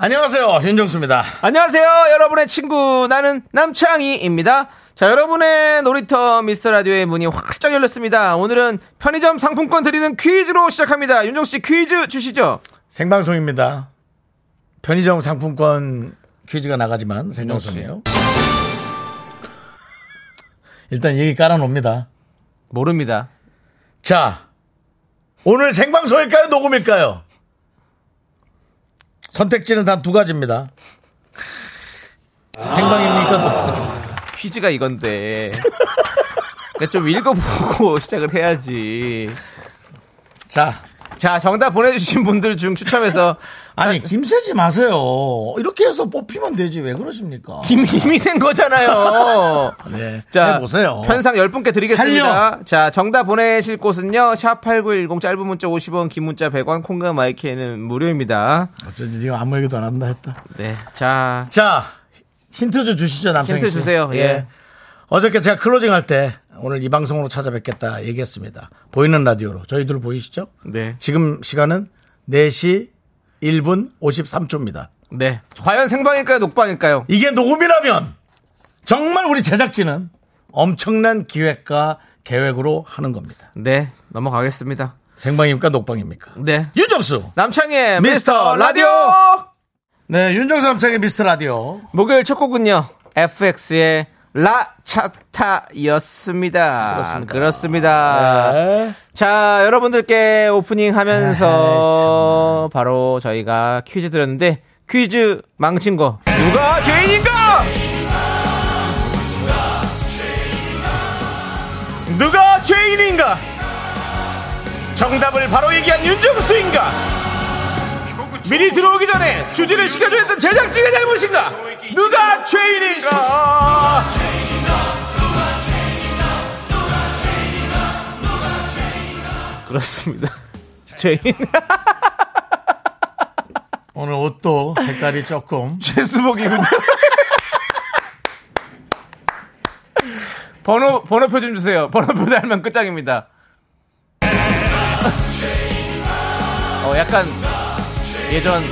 안녕하세요. 윤정수입니다. 안녕하세요, 여러분의 친구 나는 남창희입니다. 자, 여러분의 놀이터 미스터 라디오의 문이 활짝 열렸습니다. 오늘은 편의점 상품권 드리는 퀴즈로 시작합니다. 윤정 씨 퀴즈 주시죠. 생방송입니다. 편의점 상품권 퀴즈가 나가지만 생방송이에요. 일단 얘기 깔아놓습니다. 모릅니다. 자, 오늘 생방송일까요? 녹음일까요? 선택지는 단 두 가지입니다. 생방입니까? 녹음? 퀴즈가 이건데. 그러니까 좀 읽어보고 시작을 해야지. 자, 자, 정답 보내주신 분들 중 추첨해서 아니 김세지 마세요. 이렇게 해서 뽑히면 되지 왜 그러십니까? 김, 힘이 센 거잖아요. 네, 자, 해보세요. 편상 10분께 드리겠습니다. 살려. 자, 정답 보내실 곳은요. 샵 8910 짧은 문자 50원, 긴 문자 100원, 콩과 마이크는 무료입니다. 어쩐지 네가 아무 얘기도 안 한다 했다. 네. 자, 자, 힌트 좀 주시죠, 남창희 힌트 씨. 주세요. 예. 어저께 제가 closing 할 때 오늘 이 방송으로 찾아뵙겠다 얘기했습니다. 보이는 라디오로. 저희들 보이시죠? 네. 지금 시간은 4시 1분 53초입니다. 네. 과연 생방일까요, 녹방일까요? 이게 녹음이라면 정말 우리 제작진은 엄청난 기획과 계획으로 하는 겁니다. 네. 넘어가겠습니다. 생방입니까? 녹방입니까? 네. 윤정수. 남창희의 미스터 미스터 라디오! 네, 윤정수 남창의 미스터 라디오. 목요일 첫 곡은요. FX의 라차타였습니다. 그렇습니다. 그렇습니다. 네. 자, 여러분들께 오프닝 하면서 바로 저희가 퀴즈 드렸는데 퀴즈 망친 거 누가 죄인인가? 누가 죄인인가? 정답을 바로 얘기한 윤정수인가? 미리 들어오기 전에 주지를 시켜줘야 했던 제작진의 잘못인가? 누가 죄인인가? 그렇습니다. 죄인. 오늘 옷도 색깔이 조금 최수복이군요. 번호 번호표 좀 주세요. 번호표 달면 끝장입니다. 어 약간 예전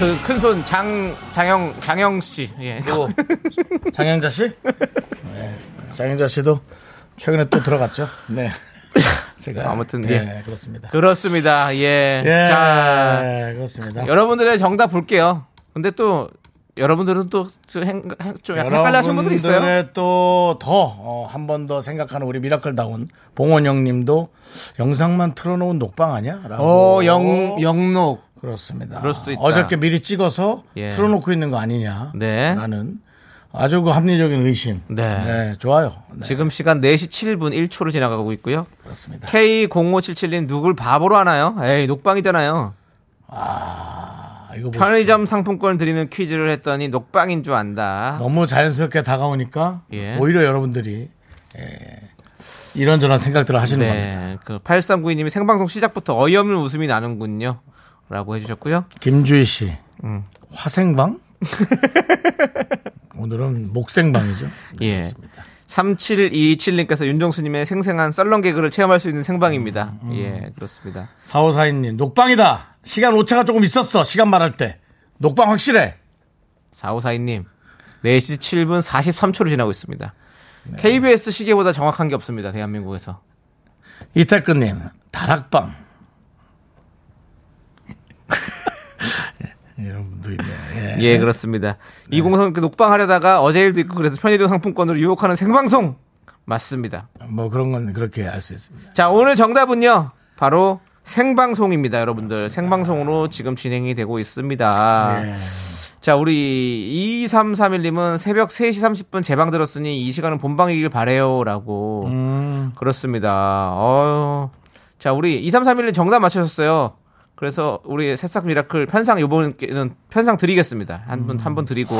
그그큰 손 장 장영 장영 씨 예. 또 장영자 씨? 네. 장영자 씨도 최근에 또 들어갔죠. 네. 제가 아무튼, 네, 예. 그렇습니다. 그렇습니다. 예. 예, 자 그렇습니다. 여러분들의 정답 볼게요. 근데 또 여러분들은 또좀 약간 헷갈려 하시는 분들이 있어요. 여러분들의 또더 한 번더 생각하는 우리 미라클다운 봉원영 님도 영상만 틀어놓은 녹방 아니야? 라고. 어, 영, 영록. 그렇습니다. 그럴 수도 있다. 어저께 미리 찍어서 예. 틀어놓고 있는 거 아니냐? 네. 라는 아주 그 합리적인 의심. 네. 좋아요. 네, 지금 시간 4시 7분 1초를 지나가고 있고요. 그렇습니다. K0577님 누굴 바보로 하나요? 에이, 녹방이잖아요. 아, 이거 보십시오. 편의점 상품권을 드리는 퀴즈를 했더니 녹방인 줄 안다. 너무 자연스럽게 다가오니까 예. 오히려 여러분들이 예, 이런저런 생각들을 하시는 겁니다. 네. 그 8392님이 생방송 시작부터 어이없는 웃음이 나는군요. 라고 해주셨고요. 김주희 씨, 음. 화생방? 오늘은 목생방이죠. 예. 3727님께서 윤정수님의 생생한 썰렁 개그를 체험할 수 있는 생방입니다. 음, 예, 그렇습니다. 4542님, 녹방이다. 시간 오차가 조금 있었어. 시간 말할 때. 녹방 확실해. 4542님, 4시 7분 43초를 지나고 있습니다. 네. KBS 시계보다 정확한 게 없습니다. 대한민국에서. 이태근님, 다락방. 이런 분도 있네요. 예. 예, 그렇습니다. 2030 녹방 하려다가 어제 일도 있고 그래서 편의점 상품권으로 유혹하는 생방송 맞습니다. 뭐 그런 건 그렇게 알 수 있습니다. 자, 오늘 정답은요. 바로 생방송입니다, 여러분들. 생방송으로 지금 진행이 되고 있습니다. 예. 자, 우리 2331님은 새벽 3시 30분 제방 들었으니 이 시간은 본방이길 바래요라고. 음, 그렇습니다. 어유 자, 우리 2331님 정답 맞추셨어요. 그래서 우리 새싹 미라클 편상 요번에는 편상 드리겠습니다. 한 분 한 분 드리고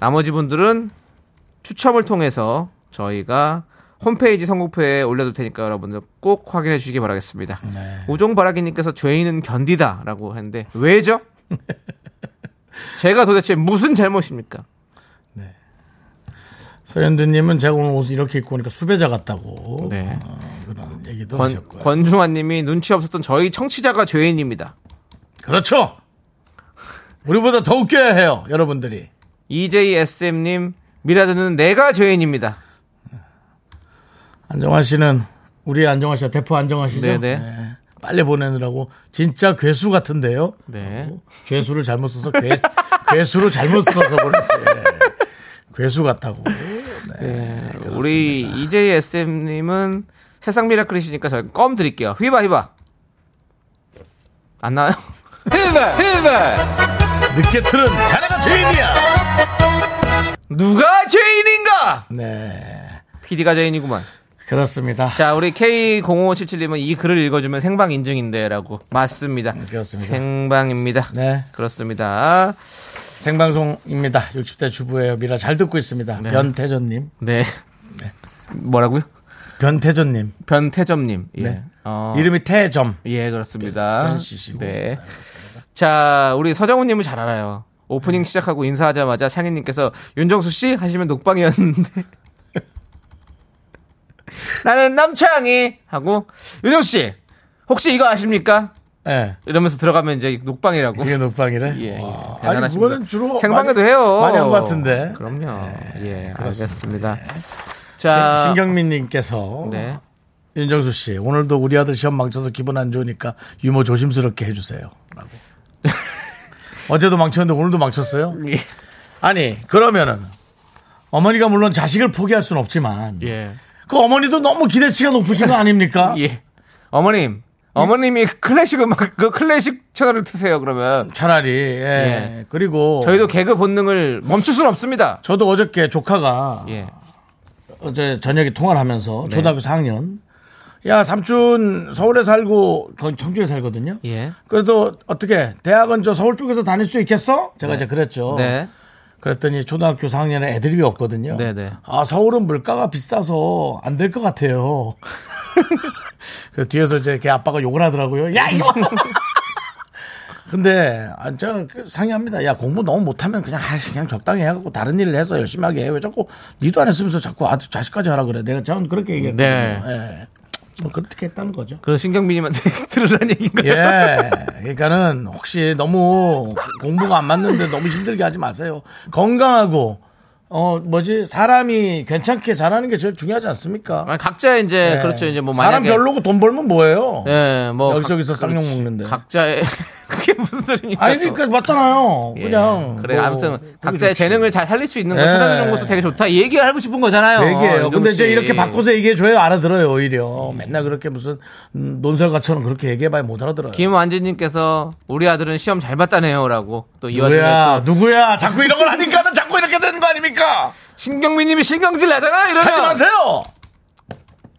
나머지 분들은 추첨을 통해서 저희가 홈페이지 선곡표에 올려둘 테니까 여러분들 꼭 확인해 주시기 바라겠습니다. 우종바라기님께서 죄인은 견디다라고 했는데 왜죠? 제가 도대체 무슨 잘못입니까? 서현두님은 제가 오늘 옷을 이렇게 입고 오니까 수배자 같다고 네. 어, 그런 얘기도 권, 하셨고요. 권중환님이 눈치 없었던 저희 청취자가 죄인입니다. 그렇죠. 우리보다 더 웃겨야 해요, 여러분들이. EJSM님 미라드는 내가 죄인입니다. 안정환 씨는 우리 안정환 씨가 대포 안정환 씨죠? 네네. 네. 빨리 보내느라고 진짜 괴수 같은데요. 네. 괴수를 잘못 써서 괴, 괴수로 잘못 써서 보냈어요. 예. 괴수 같다고. 네. 우리 EJSM님은 세상 미라클이시니까 저희 껌 드릴게요. 휘바 휘바. 안 나와요? 휘바 휘바. 늦게 틀은 자네가 죄인이야. 누가 죄인인가? 네. PD가 죄인이구만. 그렇습니다. 자, 우리 K0577님은 이 글을 읽어주면 생방 인증인데라고. 맞습니다. 그렇습니다. 생방입니다. 네. 그렇습니다. 생방송입니다. 60대 주부예요. 미라 잘 듣고 있습니다. 네. 변태전님. 네. 뭐라고요? 변태전님. 변태점님. 예. 네. 어, 이름이 태점. 예, 그렇습니다. 변 씨시고. 네. 자, 우리 서정훈님은 잘 알아요. 오프닝 시작하고 인사하자마자 창희님께서 윤정수 씨 하시면 녹방이었는데. 나는 남창희 하고 윤정수 씨 혹시 이거 아십니까? 예. 이러면서 들어가면 이제 녹방이라고. 이게 녹방이래? 예, 와. 예. 아니. 그거는 주로. 생방에도 해요. 많이 한 것 같은데. 그럼요. 예, 알겠습니다. 신- 자, 신경민 님께서. 네. 윤정수 씨, 오늘도 우리 아들 시험 망쳐서 기분 안 좋으니까 유머 조심스럽게 해 주세요. 라고. 어제도 망쳤는데 오늘도 망쳤어요? 예. 아니, 그러면은, 어머니가 물론 자식을 포기할 수는 없지만, 예. 그 어머니도 너무 기대치가 높으신 거 아닙니까? 예. 어머님, 어머님이 클래식 음악, 그 클래식 채널을 트세요, 그러면. 차라리, 예. 예. 그리고, 저희도 개그 본능을 멈출 수는 없습니다. 저도 어저께 조카가 예. 어제 저녁에 통화를 하면서 네. 초등학교 4학년, 야, 삼촌 서울에 살고, 거기 청주에 살거든요. 예. 그래도 어떻게 대학은 저 서울 쪽에서 다닐 수 있겠어? 제가 네. 이제 그랬죠. 네. 그랬더니 초등학교 4학년에 애드립이 없거든요. 네네. 아 서울은 물가가 비싸서 안 될 것 같아요. 그 뒤에서 이제 걔 아빠가 욕을 하더라고요. 야 이거. 근데 아, 제가 그 상의합니다. 야 공부 너무 못하면 그냥 아, 그냥 적당히 해갖고 다른 일을 해서 열심히 하게 해. 왜 자꾸 니도 안 했으면서 자꾸 아들 자식까지 하라 그래. 내가 저는 그렇게 얘기했거든요. 네. 예. 뭐 그렇게 했다는 거죠. 그 신경민님한테 들으라는 얘기인가요? 예. 그러니까는 혹시 너무 공부가 안 맞는데 너무 힘들게 하지 마세요. 건강하고 어 뭐지 사람이 괜찮게 자라는 게 제일 중요하지 않습니까? 아니, 각자 이제, 예. 그렇죠. 이제 뭐 사람 만약에. 별로고 돈 벌면 뭐예요? 예, 뭐. 여기저기서 각- 쌍욕 그렇지. 먹는데. 각자의. 그게 무슨 소리입니까? 아니 그러니까 맞잖아요. 예. 그냥 그래 뭐 아무튼 각자의 좋지. 재능을 잘 살릴 수 있는 거 예. 찾아주는 것도 되게 좋다 이 얘기를 하고 싶은 거잖아요. 얘기해요. 윤정수 근데 이제 씨. 이렇게 바꿔서 얘기해 줘야 알아들어요 오히려. 맨날 그렇게 무슨 음, 논설가처럼 그렇게 얘기해봐야 못 알아들어요. 김완진님께서 우리 아들은 시험 잘 봤다네요라고 또 이 와중에 누구야 또 누구야 자꾸 이런 걸 하니까는 아닙니까? 신경민님이 신경질 나잖아 이러면 하지 마세요.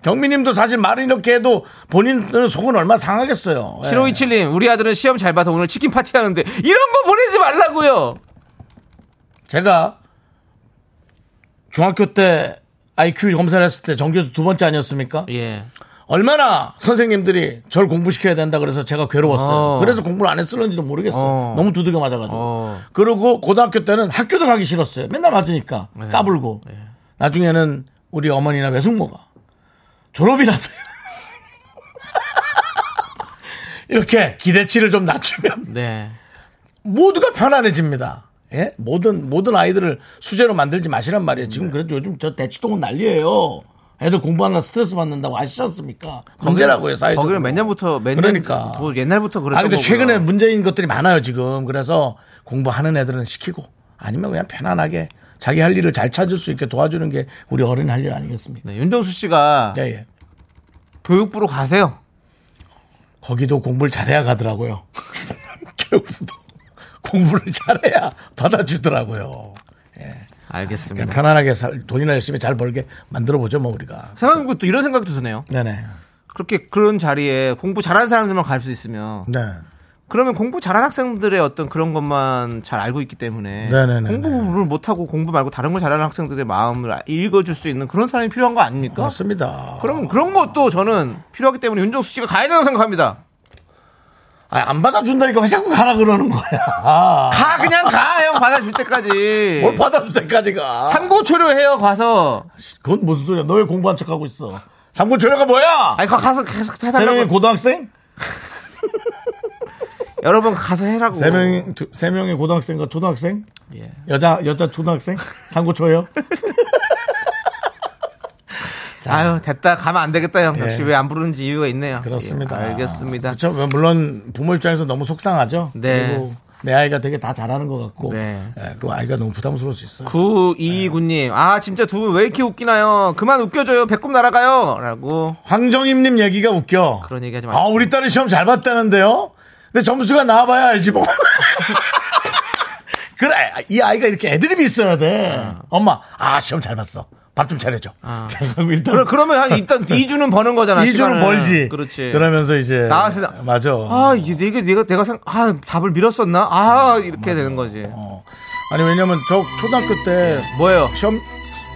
경미님도 사실 말을 이렇게 해도 본인 속은 얼마나 상하겠어요. 예. 7527님 우리 아들은 시험 잘 봐서 오늘 치킨 파티 하는데 이런 거 보내지 말라고요. 제가 중학교 때 IQ 검사를 했을 때 전교에서 두 번째 아니었습니까? 예. 얼마나 선생님들이 절 공부시켜야 된다 그래서 제가 괴로웠어요. 어. 그래서 공부를 안 했을는지도 모르겠어요. 어. 너무 두들겨 맞아가지고. 어. 그리고 고등학교 때는 학교도 가기 싫었어요. 맨날 맞으니까 네. 까불고. 나중에는 우리 어머니나 외숙모가 졸업이라도 이렇게 기대치를 좀 낮추면 네. 모두가 편안해집니다. 예? 모든, 모든 아이들을 수제로 만들지 마시란 말이에요. 지금 그래도 요즘 저 대치동은 난리예요. 애들 공부하느라 스트레스 받는다고 아시지 않습니까? 문제라고요, 사회적으로. 거기는 몇 년부터 몇 그러니까. 년, 뭐 옛날부터 그랬던 아, 근데 거고요. 최근에 문제인 것들이 많아요, 지금. 그래서 공부하는 애들은 시키고 아니면 그냥 편안하게 자기 할 일을 잘 찾을 수 있게 도와주는 게 우리 어른이 할일 아니겠습니까? 네, 윤정수 씨가 예, 예. 교육부로 가세요. 거기도 공부를 잘해야 가더라고요. 교육부도 공부를 잘해야 받아주더라고요. 알겠습니다. 그냥 편안하게 살, 돈이나 열심히 잘 벌게 만들어 보죠, 뭐 우리가. 생각해보면 또 이런 생각도 드네요. 네네. 그렇게 그런 자리에 공부 잘하는 사람들만 갈 수 있으면 네. 그러면 공부 잘하는 학생들의 어떤 그런 것만 잘 알고 있기 때문에 네네네네. 공부를 못하고 공부 말고 다른 걸 잘하는 학생들의 마음을 읽어줄 수 있는 그런 사람이 필요한 거 아닙니까? 맞습니다. 그럼 그런 것도 저는 필요하기 때문에 윤정수 씨가 가야 된다고 생각합니다. 아, 안 받아준다니까 왜 자꾸 가라 그러는 거야. 가 그냥 가 형 받아줄 때까지. 뭘 받아줄 때까지 가. 삼고초려 해요 가서. 그건 무슨 소리야. 너 왜 공부한 척 하고 있어. 삼고초려가 뭐야? 아니 가- 가서 계속 해달라고. 고등학생? 여러분 가서 해라고. 세 명이, 두- 세 명의 고등학생과 초등학생? 예. 여자, 여자 초등학생? 삼고초예요? 아유 됐다 가면 안 되겠다 형. 예. 역시 왜 안 부르는지 이유가 있네요. 그렇습니다. 예, 알겠습니다. 그렇죠. 물론 부모 입장에서 너무 속상하죠. 네. 그리고 내 아이가 되게 다 잘하는 것 같고, 네. 예, 그 아이가 너무 부담스러울 수 있어요. 9229님, 아, 진짜 두 분 왜 이렇게 웃기나요? 그만 웃겨줘요. 배꼽 날아가요. 라고. 황정임님 얘기가 웃겨. 그런 얘기 하지 아. 우리 딸이 시험 잘 봤다는데요? 근데 점수가 나와봐야 알지 뭐. 그래, 이 아이가 이렇게 애드립이 있어야 돼. 엄마, 아, 시험 잘 봤어. 밥 좀 차려줘. 하고 일단 그러, 그러 면 한 일단 2주는 버는 거잖아. 2주는 시간을. 벌지. 그렇지. 그러면서 이제. 나왔을 때- 맞아. 아, 이게 내가, 내가, 내가 생, 아, 답을 밀었었나? 아, 이렇게 되는 거지. 어. 아니, 왜냐면 저 초등학교 때 뭐예요? 시험,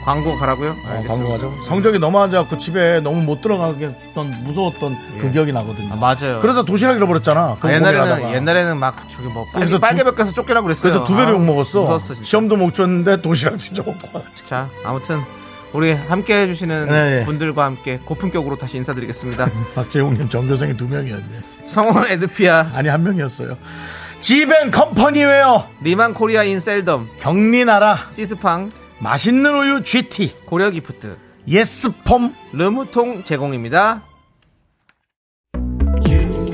광고 가라고요? 어, 광고 가죠. 성적이 너무 안 좋아갖고 집에 너무 못 들어가겠던 무서웠던 그 기억이 나거든요. 아, 맞아요. 그러다 도시락 잃어버렸잖아. 그거 아, 옛날에는, 고민하다가. 옛날에는 막, 저기 뭐, 그래서 빨개, 두- 빨개벽 가서 쫓기라고 그랬어요. 그래서 두 배로 아, 욕 먹었어. 무서웠어. 시험도 못 쳤는데 도시락 뒤져먹고 와가지고. 자, 아무튼, 우리 함께 해주시는 네, 네. 분들과 함께 고품격으로 다시 인사드리겠습니다. 박재홍님 전교생이 두 명이었네. 성원 에드피아, 아니 한 명이었어요. 지벤 컴퍼니웨어 리만 코리아 인 셀덤, 경리나라 시스팡, 맛있는 우유 GT 고려 기프트, 예스폼 르무통 제공입니다. 윤정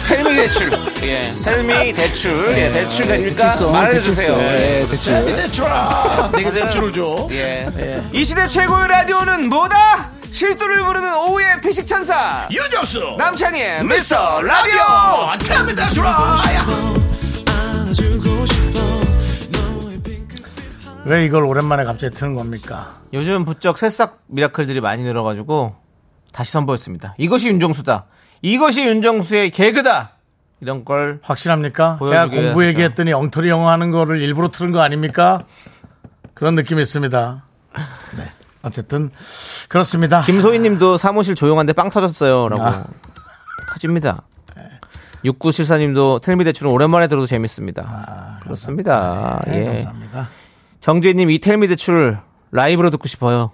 텔미 대출. 예. 텔미 대출. 예, 대출 됩니까? 대출성, 말해주세요. 대출성. 예. 예, 대출. 이태미 대출아 내가 대출을 줘 예. 이 시대 최고의 라디오는 뭐다? 실수를 부르는 오후의 피식 천사. 유정수 남창희의 미스터 라디오! 이태미 대출아 왜 이걸 오랜만에 갑자기 트는 겁니까? 요즘 부쩍 새싹 미라클들이 많이 늘어가지고 다시 선보였습니다. 이것이 윤정수다. 이것이 윤정수의 개그다. 이런 걸 확실합니까? 제가 공부. 얘기했더니 엉터리 영어 하는 거를 일부러 틀은 거 아닙니까? 그런 느낌이 있습니다. 네. 어쨌든 그렇습니다. 김소희님도 사무실 조용한데 빵 터졌어요라고 아. 터집니다. 6974님도 텔미 대출은 오랜만에 들어도 재밌습니다. 그렇습니다. 네, 예. 감사합니다. 정재님 이 텔미 대출 라이브로 듣고 싶어요.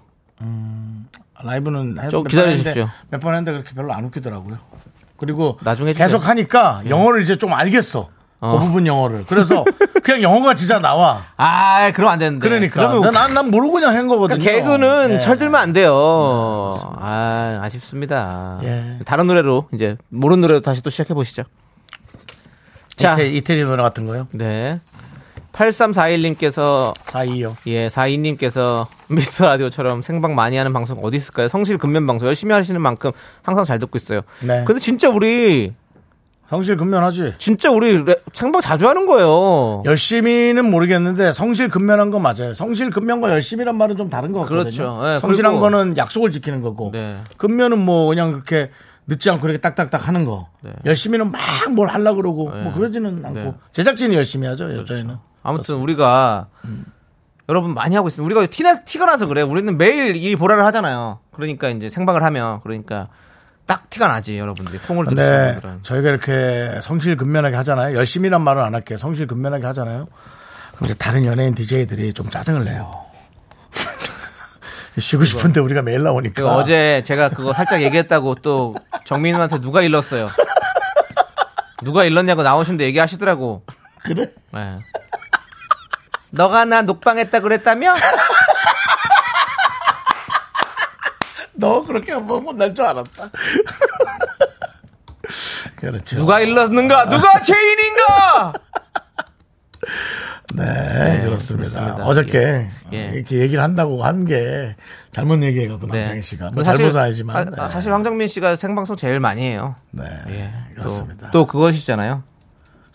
라이브는 해- 좀몇 기다려 주십시오. 번 했는데- 몇번 했는데 그렇게 별로 안 웃기더라고요. 그리고 나중에 해주세요. 계속 하니까 영어를 이제 좀 알겠어. 그 부분 영어를. 그래서 그냥 영어가 진짜 나와. 아, 그럼 안 되는데. 그러니까 난, 난 모르고 그냥 한 거거든요. 개그는 네. 철들면 안 돼요. 아, 아쉽습니다. 예. 다른 노래로 이제 모르는 노래로 다시 또 시작해 보시죠. 자, 이태, 이태리 노래 같은 거요? 네. 8341님께서 사이요. 예, 42님께서 미스터 라디오처럼 생방 많이 하는 방송 어디 있을까요? 성실 근면 방송 열심히 하시는 만큼 항상 잘 듣고 있어요. 네. 근데 진짜 우리 성실 근면하지. 진짜 우리 레- 생방 자주 하는 거예요. 열심히는 모르겠는데 성실 근면한 건 맞아요. 성실 근면과 열심이란 말은 좀 다른 것 같거든요. 그렇죠. 예, 성실한 그리고- 거는 약속을 지키는 거고 네. 근면은 뭐 그냥 그렇게 늦지 않고 이렇게 딱딱딱 하는 거. 열심히는 막 뭘 하려고 그러고 뭐 그러지는 않고 네. 제작진이 열심히 하죠. 저희는. 아무튼 우리가 여러분 많이 하고 있습니다. 우리가 티나, 티가 나서 그래. 우리는 매일 이 보라를 하잖아요. 그러니까 이제 생방을 하면 그러니까 딱 티가 나지 여러분들이 콩을 들으시는 분들은. 저희가 이렇게 성실 근면하게 하잖아요. 열심히란 말은 안 할게요. 성실 근면하게 하잖아요. 그럼 이제 다른 연예인 DJ들이 좀 짜증을 내요. 쉬고 싶은데 우리가 매일 나오니까. 그 어제 제가 그거 살짝 얘기했다고 또 정민우한테 누가 일렀어요. 누가 일렀냐고 나오신데 얘기하시더라고. 그래? 네. 너가 나 녹방했다 그랬다며? 너 그렇게 한번 못날 줄 알았다. 그렇죠. 누가 일렀는가? 누가 죄인인가? 네, 그렇습니다. 그렇습니다. 어저께 예. 예. 이렇게 얘기를 한다고 한 게 잘못 얘기해갖고 남창희 씨가 뭐 잘못은 아니지만 사, 사실 황정민 씨가 생방송 제일 많이 해요. 네, 예. 그렇습니다. 또, 또 그것이잖아요.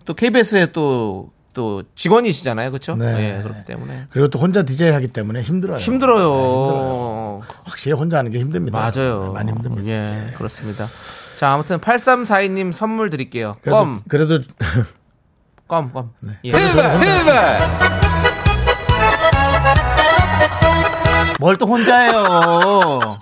또 KBS에 또, 또 직원이시잖아요. 그렇죠? 네. 예, 그렇기 때문에. 그리고 또 혼자 디제이 하기 때문에 힘들어요. 힘들어요. 네, 힘들어요. 확실히 혼자 하는 게 힘듭니다. 맞아요. 네, 많이 힘듭니다. 예, 그렇습니다. 자, 아무튼 8342님 선물 드릴게요. 그래도, 껌, 그래도 껌, 껌. 네. 예. 뭘또 혼자 해요.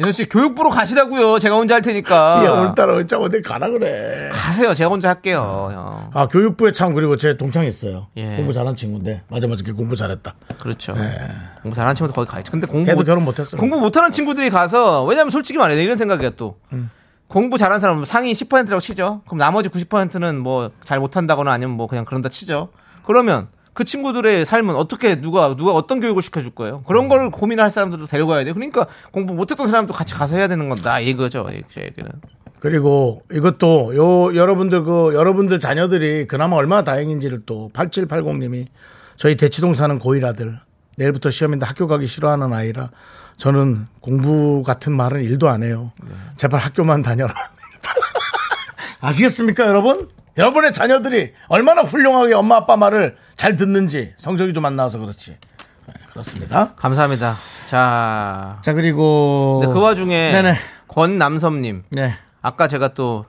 윤호 씨 교육부로 가시라고요. 제가 혼자 할 테니까. 야, 오늘따라 어쩌 어디 가라 그래. 가세요. 제가 혼자 할게요. 형. 아 교육부에 참 그리고 제 동창이 있어요. 예. 공부 잘하는 친구인데 맞아 맞아 걔 공부 잘했다. 그렇죠. 공부 잘하는 친구도 거기 가야지. 근데 공부 네. 걔도 못, 결혼 못했어. 공부 못하는 친구들이 가서 왜냐면 솔직히 말해 이런 생각이야 또. 음. 공부 잘하는 사람은 상위 10%라고 치죠. 그럼 나머지 90%는 뭐 잘 못한다거나 아니면 뭐 그냥 그런다 치죠. 그러면 그 친구들의 삶은 어떻게 누가 누가 어떤 교육을 시켜줄 거예요? 그런 걸 고민할 사람들도 데려가야 돼. 그러니까 공부 못했던 사람도 같이 가서 해야 되는 건다 이거죠. 제 얘기는. 그리고 이것도 요 여러분들 그 여러분들 자녀들이 그나마 얼마나 다행인지를 또 8780님이 저희 대치동 사는 고일 아들 내일부터 시험인데 학교 가기 싫어하는 아이라 저는 공부 같은 말은 일도 안 해요. 제발 학교만 다녀라. 아시겠습니까, 여러분? 여러분의 자녀들이 얼마나 훌륭하게 엄마 아빠 말을 잘 듣는지 성적이 좀 안 나와서 그렇지. 네, 그렇습니다. 감사합니다. 자, 자 그리고 근데 그 와중에 네네. 권남섭님 네. 아까 제가 또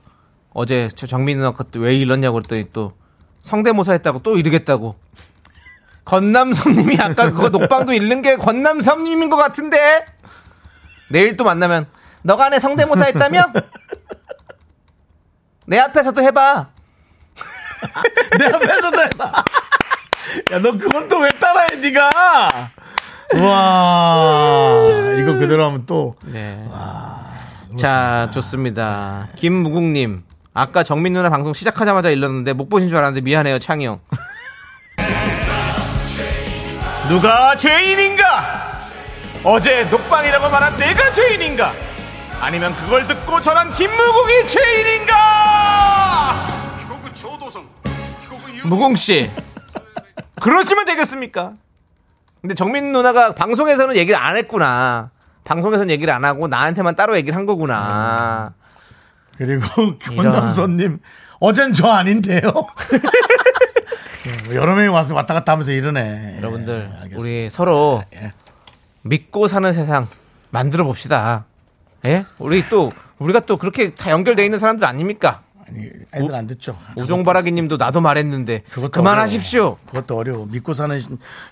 어제 저 정민 누나가 또왜 이러냐고 그랬더니 또 성대모사 했다고 또 이러겠다고. 권남섭님이 아까 그거 녹방도 읽는 게 권남섭님인 것 같은데 내일 또 만나면 너가 내 성대모사 했다며? 내 앞에서도 해봐. 내 앞에서도 해봐. 야, 너 그건 또 왜 따라해, 니가? 와, 이거 그대로 하면 또. 네. 자, 좋습니다. 김무국님. 아까 정민 누나 방송 시작하자마자 일렀는데 못 보신 줄 알았는데 미안해요, 창희 형. 누가 죄인인가? 어제 녹방이라고 말한 내가 죄인인가? 아니면 그걸 듣고 전한 김무국이 죄인인가? 무궁 씨, 그러시면 되겠습니까? 근데 정민 누나가 방송에서는 얘기를 안 했구나. 방송에서는 얘기를 안 하고 나한테만 따로 얘기를 한 거구나. 그리고 권남선님, 어젠 저 아닌데요? 뭐 여러 명이 와서 왔다 갔다 하면서 이러네. 여러분들, 예. 우리 서로 예. 믿고 사는 세상 만들어 봅시다. 예? 우리 또 우리가 또 그렇게 다 연결돼 있는 사람들 아닙니까? 아니, 애들 안 듣죠. 우종바라기님도 나도 말했는데 그만하십시오. 어려워. 그것도 어려워. 믿고 사는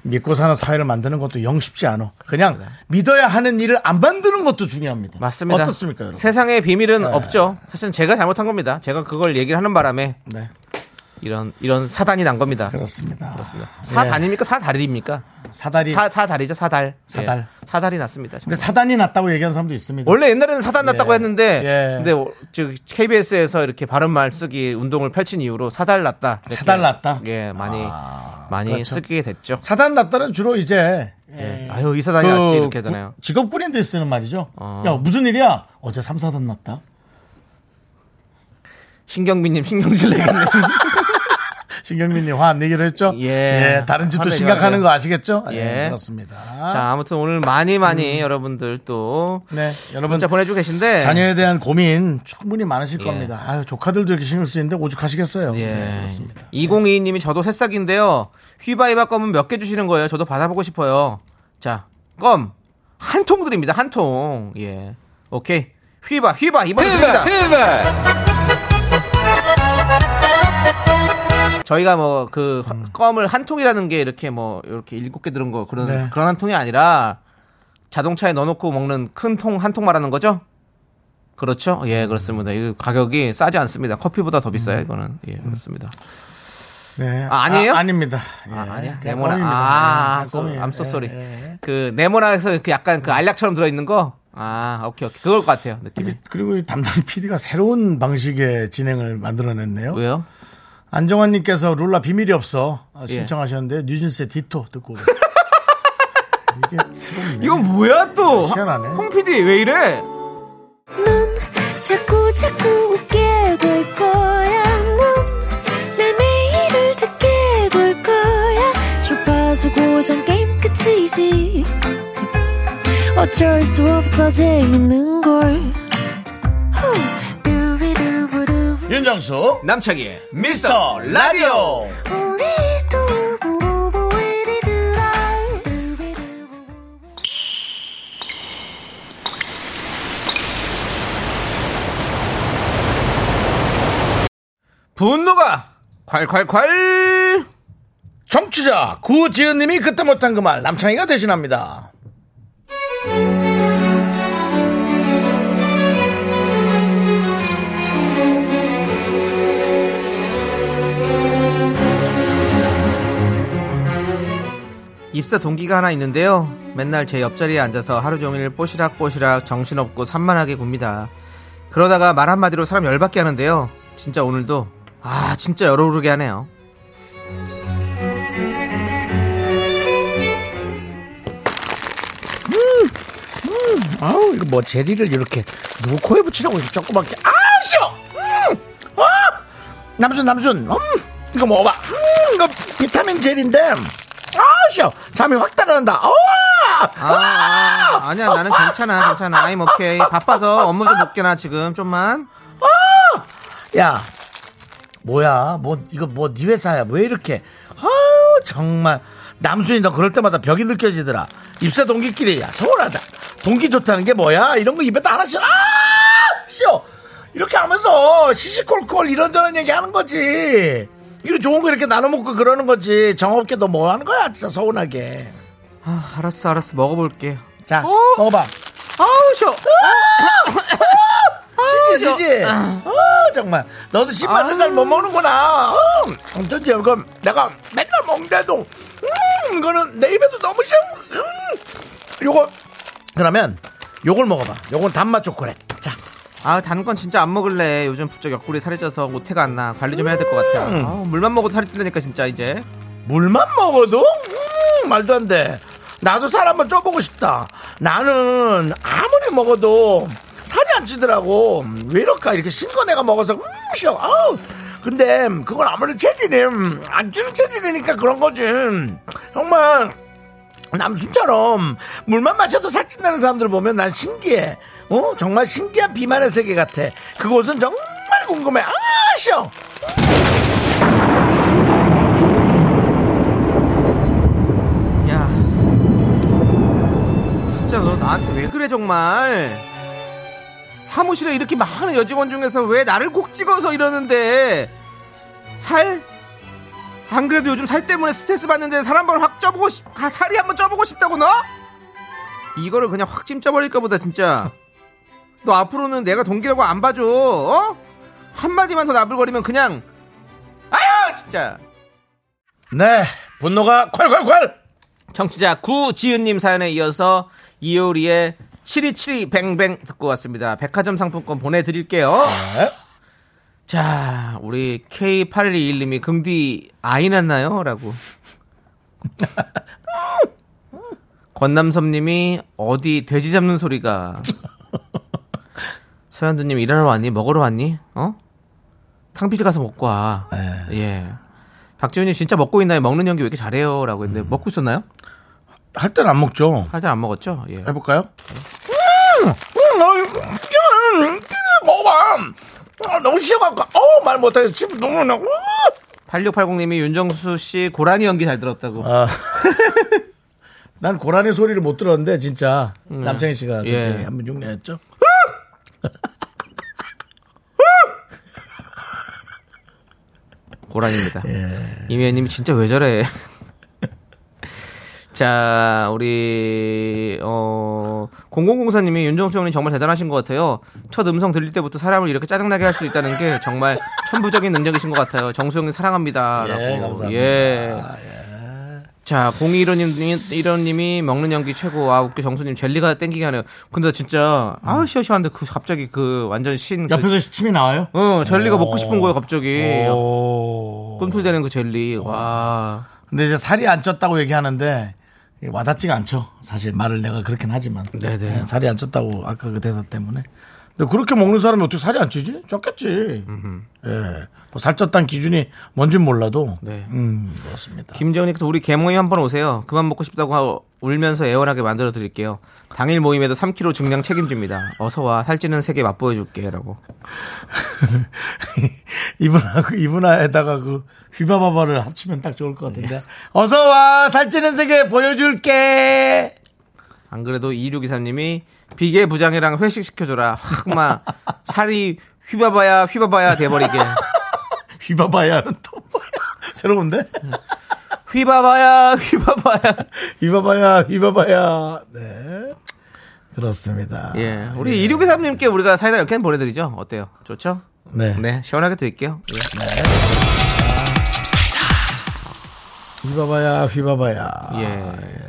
믿고 사는 사회를 만드는 것도 영 쉽지 않아. 그냥 믿어야 하는 일을 안 만드는 것도 중요합니다. 맞습니다. 어떻습니까, 여러분? 세상에 비밀은 없죠. 사실은 제가 잘못한 겁니다. 제가 그걸 얘기를 하는 바람에 네, 이런 이런 사단이 난 겁니다. 그렇습니다. 사단입니까? 사달입니까? 사다리. 사 사달이죠. 사달. 사달. 예. 사달이 났습니다. 근데 사단이 났다고 얘기하는 사람도 있습니다. 원래 옛날에는 사단 났다고 예. 했는데 예. 근데 어, 저 KBS에서 이렇게 바른 말 쓰기 운동을 펼친 이후로 사달 났다. 사달 났다? 예, 많이 많이 그렇죠. 쓰게 됐죠. 사단 났다는 주로 이제 예. 아유, 이 사단이 났지 이렇게 하잖아요. 구- 직업 군인들 쓰는 말이죠. 어. 야 무슨 일이야? 어제 삼사단 났다. 신경민 님 신경질 내겠네. 신경민님 화 안 내기로 했죠? 예. 다른 집도 심각하는. 거 아시겠죠? 예. 그렇습니다. 자, 아무튼 오늘 많이 많이 여러분들 또 네, 여러분 문자 보내주고 계신데 자녀에 대한 고민 충분히 많으실 예. 겁니다. 아유, 조카들도 이렇게 신경 쓰이는데 오죽하시겠어요? 예. 네, 그렇습니다. 2022님이 저도 새싹인데요. 휘바이바 껌은 몇 개 주시는 거예요? 저도 받아보고 싶어요. 자, 껌. 한 통 드립니다. 한 통. 예. 오케이. 휘바, 휘바. 이번에 드립니다. 저희가 뭐그 껌을 한 통이라는 게 이렇게 뭐 이렇게 일곱 개 들은 거 그런 네. 그런 한 통이 아니라 자동차에 넣어놓고 먹는 큰 통 한 통 말하는 거죠? 그렇죠? 예, 그렇습니다. 이 가격이 싸지 않습니다. 커피보다 더 비싸요, 이거는. 예, 그렇습니다. 네. 아, 아니에요? 아, 닙니다 아, 아니야. 네모나. 껌입니다. 아, 네, 그냥 껌이에요. I'm so sorry. 예, 예. 그 네모나에서 그 약간 그 알약처럼 들어있는 거. 아, 오케이, 오케이. 그걸 것 같아요, 느낌이. 그리고 이 담당 PD가 새로운 방식의 진행을 만들어냈네요. 왜요? 안정환님께서 룰라 비밀이 없어 어, 예. 신청하셨는데 뉴진스의 디토 듣고 오겠습니다. 이게 새롭네. 이건 뭐야 또? 희한하네. 홍 PD 왜 이래? 넌 자꾸 자꾸 웃게 될 거야. 넌내 매일을 듣게 될 거야. 주파수 고정 게임 끝이지. 어쩔 수 없어 재밌는 걸. 윤정수 남창희의 미스터 라디오. 분노가 콸콸콸! 정취자 구지은님이 그때 못한 그 말 남창희가 대신합니다. 입사 동기가 하나 있는데요. 맨날 제 옆자리에 앉아서 하루 종일 뽀시락뽀시락 정신없고 산만하게 굽니다. 그러다가 말 한마디로 사람 열받게 하는데요. 진짜 오늘도 아 진짜 열오르게 하네요. 아우 이거 뭐 제리를 이렇게 누구 코에 붙이라고 이렇게 조그맣게 아우 싫어 음! 아! 남순 남순 음! 이거 먹어봐 음! 이거 비타민 젤인데 싫어 잠이 확 달아난다. 아! 아, 아 아니야 나는 괜찮아 괜찮아. 아임 오케이 바빠서 업무 좀 볼게나 지금. 좀만. 야 뭐야? 뭐 이거 뭐 네 회사야? 왜 이렇게? 아우 정말. 남순이 너 그럴 때마다 벽이 느껴지더라. 입사 동기끼리. 야 서운하다. 동기 좋다는 게 뭐야? 이런 거 입에다 하나씩 아! 싫어 이렇게 하면서 시시콜콜 이런저런 얘기 하는 거지 이거 좋은 거 이렇게 나눠 먹고 그러는 거지. 정없게 너 뭐 하는 거야? 진짜 서운하게. 아 알았어 알았어. 먹어볼게. 자 어? 먹어봐. 아우 쉬어 시지 시지. 어, 정말. 너도 신맛을 잘 못 먹는구나. 어, 어쩐지 이거 내가 맨날 먹는데도. 음 이거는 내 입에도 너무 싫어. 음. 요거 그러면 요걸 먹어봐. 요건 단맛 초콜릿. 자 아, 단건 진짜 안 먹을래. 요즘 부쩍 옆구리 살이 쪄서 오태가 안 나. 관리 좀 해야 될 것 같아. 음. 아, 물만 먹어도 살이 찐다니까, 진짜, 이제. 물만 먹어도 음, 말도 안 돼 나도 살 한번 쪄보고 싶다 나는 아무리 먹어도 살이 안 찌더라고 왜 이럴까 이렇게 신거 내가 먹어서 음 싫어 아우 근데 그건 아무리 체질이 음, 안 찌는 체질이니까 그런 거지 정말 남순처럼 물만 마셔도 살찐다는 사람들 보면 난 신기해 어 정말 신기한 비만의 세계 같아 그곳은 정말 궁금해 아 싫어 야. 진짜 너 나한테 왜 그래, 정말. 사무실에 이렇게 많은 여직원 중에서 왜 나를 꼭 찍어서 이러는데. 살? 안 그래도 요즘 살 때문에 스트레스 받는데 살 한번 확 쪄보고 싶, 아, 살이 한번 쪄보고 싶다고 너? 이거를 그냥 확 찜쪄버릴까 보다, 진짜. 너 앞으로는 내가 동기라고 안 봐줘, 어? 한마디만 더 나불거리면 그냥, 아유, 진짜. 네 분노가 콸콸콸 청취자 구지은님 사연에 이어서 이효리의 7272 뱅뱅 듣고 왔습니다. 백화점 상품권 보내드릴게요. 네. 자, 우리 K8121님이 금디 아이 낳나요? 라고. 권남섭님이 어디 돼지 잡는 소리가. 서현두님 일하러 왔니? 먹으러 왔니? 어? 탕비실 가서 먹고 와. 예. 박지훈님 진짜 먹고 있나요? 먹는 연기 왜 이렇게 잘해요? 라고 했는데 먹고 있었나요? 할 때는 안 먹죠 할때안 먹었죠? 예. 해볼까요? 음, 음, 어, 음, 음, 먹어봐. 아, 너무 쉬어갖고, 어, 말 못해서 침 너무 나. 8680님이 윤정수 씨 고라니 연기 잘 들었다고. 아. 난 고라니 소리를 못 들었는데 진짜 남창희 씨가 예. 한번 흉내냈죠. 고라니입니다. 예. 이미애님이 진짜 왜 저래? 자, 우리 어 0004님이 윤정수 형님 정말 대단하신 것 같아요. 첫 음성 들릴 때부터 사람을 이렇게 짜증나게 할 수 있다는 게 정말 천부적인 능력이신 것 같아요. 정수 형님 사랑합니다라고. 예, 감사합니다. 예. 자, 0215님이, 이런님이 먹는 연기 최고. 아, 웃겨, 정수님 젤리가 땡기게 하네요. 근데 진짜, 아, 시원시원한데 그 갑자기 그 완전 신. 그, 옆에서 침이 나와요? 어, 젤리가 먹고 싶은 거예요, 갑자기. 오. 꿈틀대는 그 젤리. 와. 근데 이제 살이 안 쪘다고 얘기하는데 와닿지가 않죠. 사실 말을 내가 그렇긴 하지만. 네네. 예, 살이 안 쪘다고 아까 그 대사 때문에. 근데 그렇게 먹는 사람이 어떻게 살이 안 찌지? 쪘겠지. 예. 뭐 살쪘다는 기준이 뭔진 몰라도. 네. 음, 그렇습니다. 김정은님께서 우리 개모임 한번 오세요. 그만 먹고 싶다고 하고 울면서 애원하게 만들어 드릴게요. 당일 모임에도 3kg 중량 책임집니다. 어서 와 살찌는 세계 맛보여 줄게라고. 이분하고 이분에다가 그 휘바바바를 합치면 딱 좋을 것 같은데. 어서 와 살찌는 세계 보여 줄게. 안 그래도 2623님이 비계 부장이랑 회식 시켜줘라. 확마 살이 휘바바야 휘바바야 돼버리게. 휘바바야는 또 뭐야? 새로운데? 휘바바야 휘바바야. 휘바바야 휘바바야. 네. 그렇습니다. 예, 우리 2623님께 우리가 사이다 이렇게 보내드리죠. 어때요? 좋죠? 네. 네, 시원하게 드릴게요. 예. 휘바바야 휘바바야.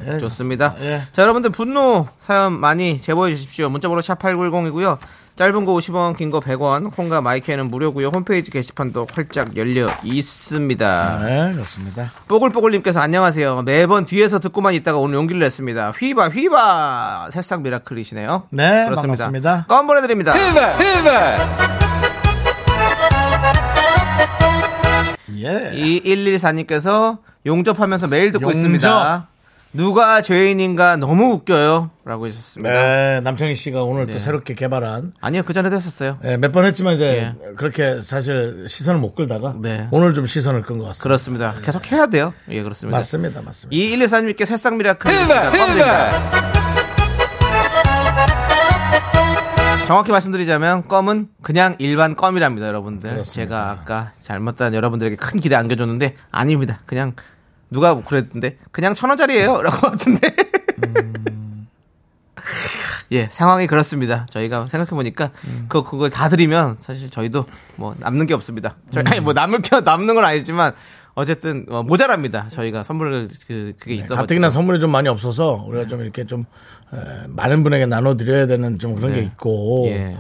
예, 좋습니다. 예. 자, 여러분들 분노 사연 많이 제보해 주십시오. 문자번호 샵8910이고요. 짧은 거 50원, 긴 거 100원, 콩과 마이크는 무료고요. 홈페이지 게시판도 활짝 열려 있습니다. 네, 그렇습니다. 뽀글뽀글님께서 안녕하세요. 매번 뒤에서 듣고만 있다가 오늘 용기를 냈습니다. 휘바 휘바 새싹 미라클이시네요. 네, 그렇습니다. 반갑습니다. 껌 보내드립니다. 예. 이 114님께서 용접하면서 매일 듣고 용접. 있습니다. 누가 죄인인가 너무 웃겨요. 라고 해주셨습니다. 네, 남창희 씨가 오늘 또 새롭게 개발한 아니요, 그 전에도 했었어요. 몇번 했지만 이제 그렇게 사실 시선을 못 끌다가 네. 오늘 좀 시선을 끈 것 같습니다. 그렇습니다. 계속 해야 돼요. 예, 그렇습니다. 맞습니다, 맞습니다. 이 114님께 새싹 미라클 껌입니다. 정확히 말씀드리자면 껌은 그냥 일반 껌이랍니다, 여러분들. 그렇습니다. 제가 아까 잘못한 여러분들에게 큰 기대 안겨줬는데 아닙니다. 그냥 누가 그랬는데 그냥 천 원짜리예요, 라고 하던데. 예, 상황이 그렇습니다. 저희가 생각해 보니까 그 그걸 다 드리면 사실 저희도 뭐 남는 게 없습니다. 저희 아니 뭐 남을 게 남는 건 아니지만 어쨌든 어, 모자랍니다. 저희가 선물을 그 그게 있어 가뜩이나 선물이 좀 많이 없어서 우리가 좀 이렇게 좀 에, 많은 분에게 나눠드려야 되는 좀 그런 게 있고 예.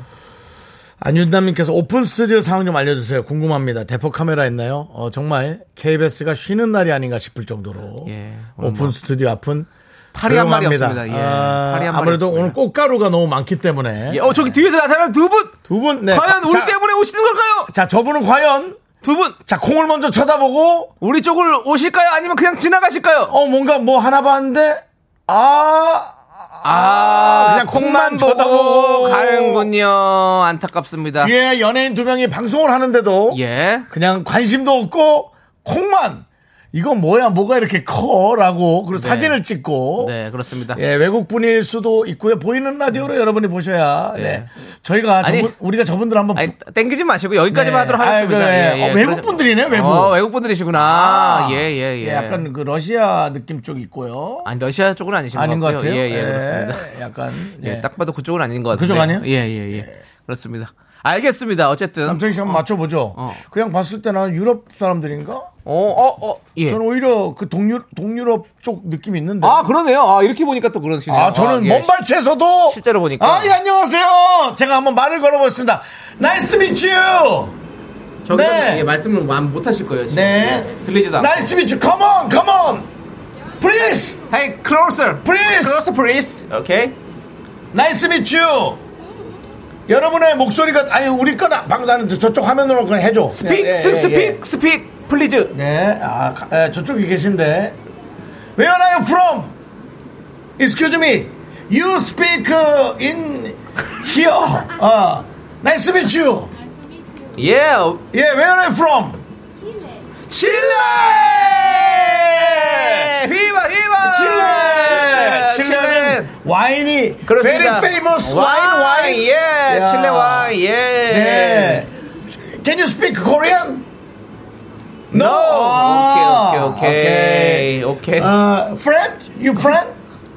안윤담님께서 오픈 스튜디오 상황 좀 알려주세요. 궁금합니다. 대포 카메라 있나요? 어, 정말 KBS가 쉬는 날이 아닌가 싶을 정도로 예. 오픈 뭐 스튜디오 앞은 팔이 한 마리. 없습니다. 예. 아, 팔이 한 아무래도 없습니다. 오늘 꽃가루가 너무 많기 때문에 예, 어 저기 뒤에서 나타난 두 분. 두 분, 네. 과연 우리 자, 때문에 오시는 걸까요? 자, 저분은 과연 두 분. 자 콩을 먼저 쳐다보고 우리 쪽을 오실까요? 아니면 그냥 지나가실까요? 어 뭔가 뭐 하나 봤는데 아. 아, 그냥 콩만 쳐다보고 가는군요. 안타깝습니다. 뒤에 연예인 두 명이 방송을 하는데도 예. 그냥 관심도 없고 콩만 이건 뭐야 뭐가 이렇게 커라고 그리고 네. 사진을 찍고 네, 그렇습니다. 예, 외국 분일 수도 있고요. 보이는 라디오로 여러분이 보셔야 네. 네. 저희가 아니, 저분, 우리가 저분들 한번 아니, 땡기지 마시고 여기까지만 네. 하도록 하겠습니다. 아이고, 예. 어, 외국 그러죠. 분들이네, 외국. 어, 외국 분들이시구나. 예, 예, 예. 예, 약간 그 러시아 느낌 쪽 있고요. 아니, 러시아 쪽은 아니신 아닌 것. 같아요. 예, 예, 그렇습니다. 약간 예, 예. 딱 봐도 그쪽은 아닌 것 같은데. 그쪽 아니에요? 예, 예, 예. 그렇습니다. 알겠습니다. 어쨌든. 남창희 씨 한번 맞춰보죠. 어. 그냥 봤을 때는 유럽 사람들인가? 어, 어, 어, 예. 저는 오히려 그 동유, 동유럽 쪽 느낌이 있는데. 아, 그러네요. 아, 이렇게 보니까 또 그러시네요. 아, 저는 아, 예. 먼발치에서도 실제로 보니까. 아, 예, 안녕하세요. 제가 한번 말을 걸어보겠습니다. Nice meet 저기 네. 예, 말씀을 못 하실 거예요. 지금. 네. 예, 들리지도 않고. Nice meet, come on, come on, please. Hey, closer. Please. Closer, please. 오케이. Nice meet 여러분의 목소리가 아니 우리 거나 방금 저쪽 화면으로 그냥 해줘 speak, 예, 예, speak, 예, speak, 예. Speak, please. 네, 아, 가- 에, 저쪽에 계신데. Where are you from? Excuse me. You speak uh, in here. 아, nice to meet you. 예. Yeah, where are you from? 칠레! hyvä, hyvä. 칠레! 칠레는 와인이 그렇습니다. very famous wine wine. 예. 야. 칠레 와인. 예. 네. Can you speak Korean? No. 아, 오케이, 오케이, 오케이. 오케이. 어, friend? You friend?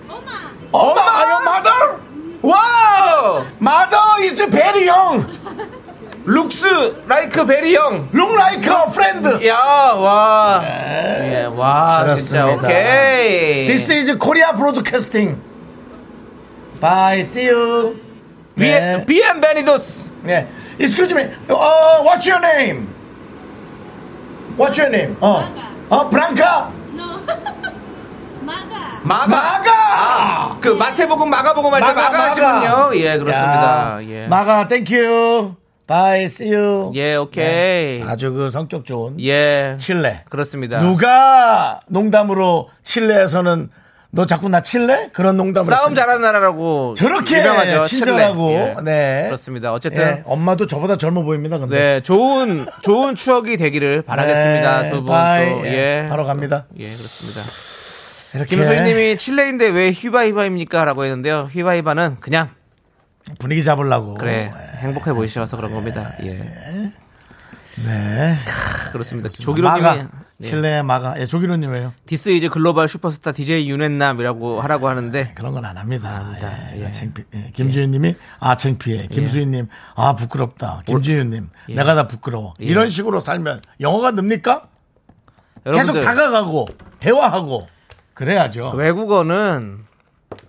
엄마. 엄마, your mother? Wow! Mother is very young. Looks like very young. Look like a friend. 야, 와. 예, 와, 진짜 그렇습니다. 오케이. This is Korea Broadcasting. Bye. See you. 네. Bienvenidos. 네. Excuse me. Uh, what's your name? What's your name? 어. 어, Blanca. No. Maga. 마가. 마가! 그 마태복음 마가복음 할때 마가, 하시군요. 예, 그렇습니다. 야, 예. 마가, thank you. bye, see you. 예, 오케이. 아주 그 성격 좋은 예. 칠레. 그렇습니다. 누가 농담으로 칠레에서는 너 자꾸 나 칠레? 그런 농담을 싸움 했습니다. 잘하는 나라라고 저렇게 유명하죠. 친절하고. 예. 네. 그렇습니다. 어쨌든 예, 엄마도 저보다 젊어 보입니다. 근데 네, 좋은 좋은 추억이 되기를 바라겠습니다. 네, 두 분. Bye. 또. 예, 예. 바로 갑니다. 예, 그렇습니다. 이렇게 김소희님이 칠레인데 왜 휘바휘바입니까?라고 했는데요. 휘바휘바는 그냥 분위기 잡으려고. 그래 행복해 보이셔서 그런 겁니다. 예, 네. 그렇습니다. 조기로님이 예. 칠레 마가. 예, 조기로님 왜요? This is global superstar DJ 윤했남이라고 하라고 하는데 그런 건 안 합니다. 합니다. 예, 예. 창피. 예, 김주윤님이 아 창피해. 김수희님 아 부끄럽다. 김주윤님 내가 다 부끄러워. 예. 이런 식으로 살면 영어가 늡니까? 계속 여러분들 다가가고 대화하고 그래야죠. 외국어는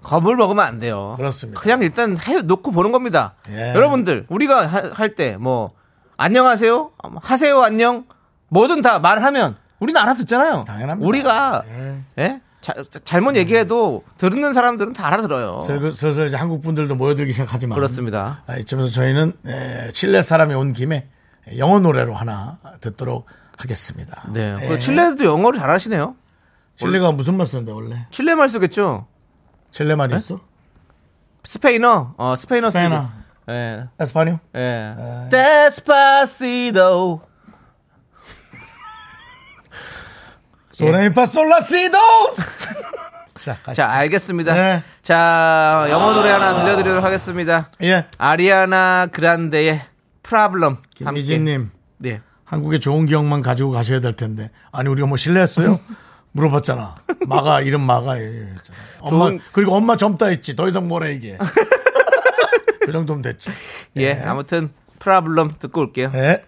겁을 먹으면 안 돼요. 그렇습니다. 그냥 일단 해 놓고 보는 겁니다. 예. 여러분들 우리가 할 때 뭐 안녕하세요, 하세요 안녕, 뭐든 다 말하면 우리는 알아듣잖아요. 당연합니다. 우리가 예? 자- 자- 잘못 얘기해도 듣는 사람들은 다 알아들어요. 슬슬, 슬슬 이제 한국 분들도 모여들기 시작하지만 그렇습니다. 아, 이쯤에서 저희는 에, 칠레 사람이 온 김에 영어 노래로 하나 듣도록 하겠습니다. 네. 예. 그 칠레도 영어를 잘하시네요. 칠레가 무슨 말 쓰는데 원래? 칠레 말 쓰겠죠. 칠레 말이 있어? 스페인어, 어 스페인어 쓰. 스페인어. 예. 에스파뇰? 예. Despacito. 소레미파 솔라시도. 자, 가시죠. 자, 알겠습니다. 네. 자, 영어 노래 하나 들려드리도록 하겠습니다. 예. 아리아나 그란데의 프라블럼. 김미진님, 네. 한국에 좋은 기억만 가지고 가셔야 될 텐데. 아니, 우리가 뭐 실례했어요? 물어봤잖아. 마가, 이름 마가. 예, 했잖아. 엄마, 좋은- 그리고 엄마 젊다 했지. 더 이상 뭐라 얘기해. 그 정도면 됐지. 예, 아무튼 프라블럼 듣고 올게요. 예.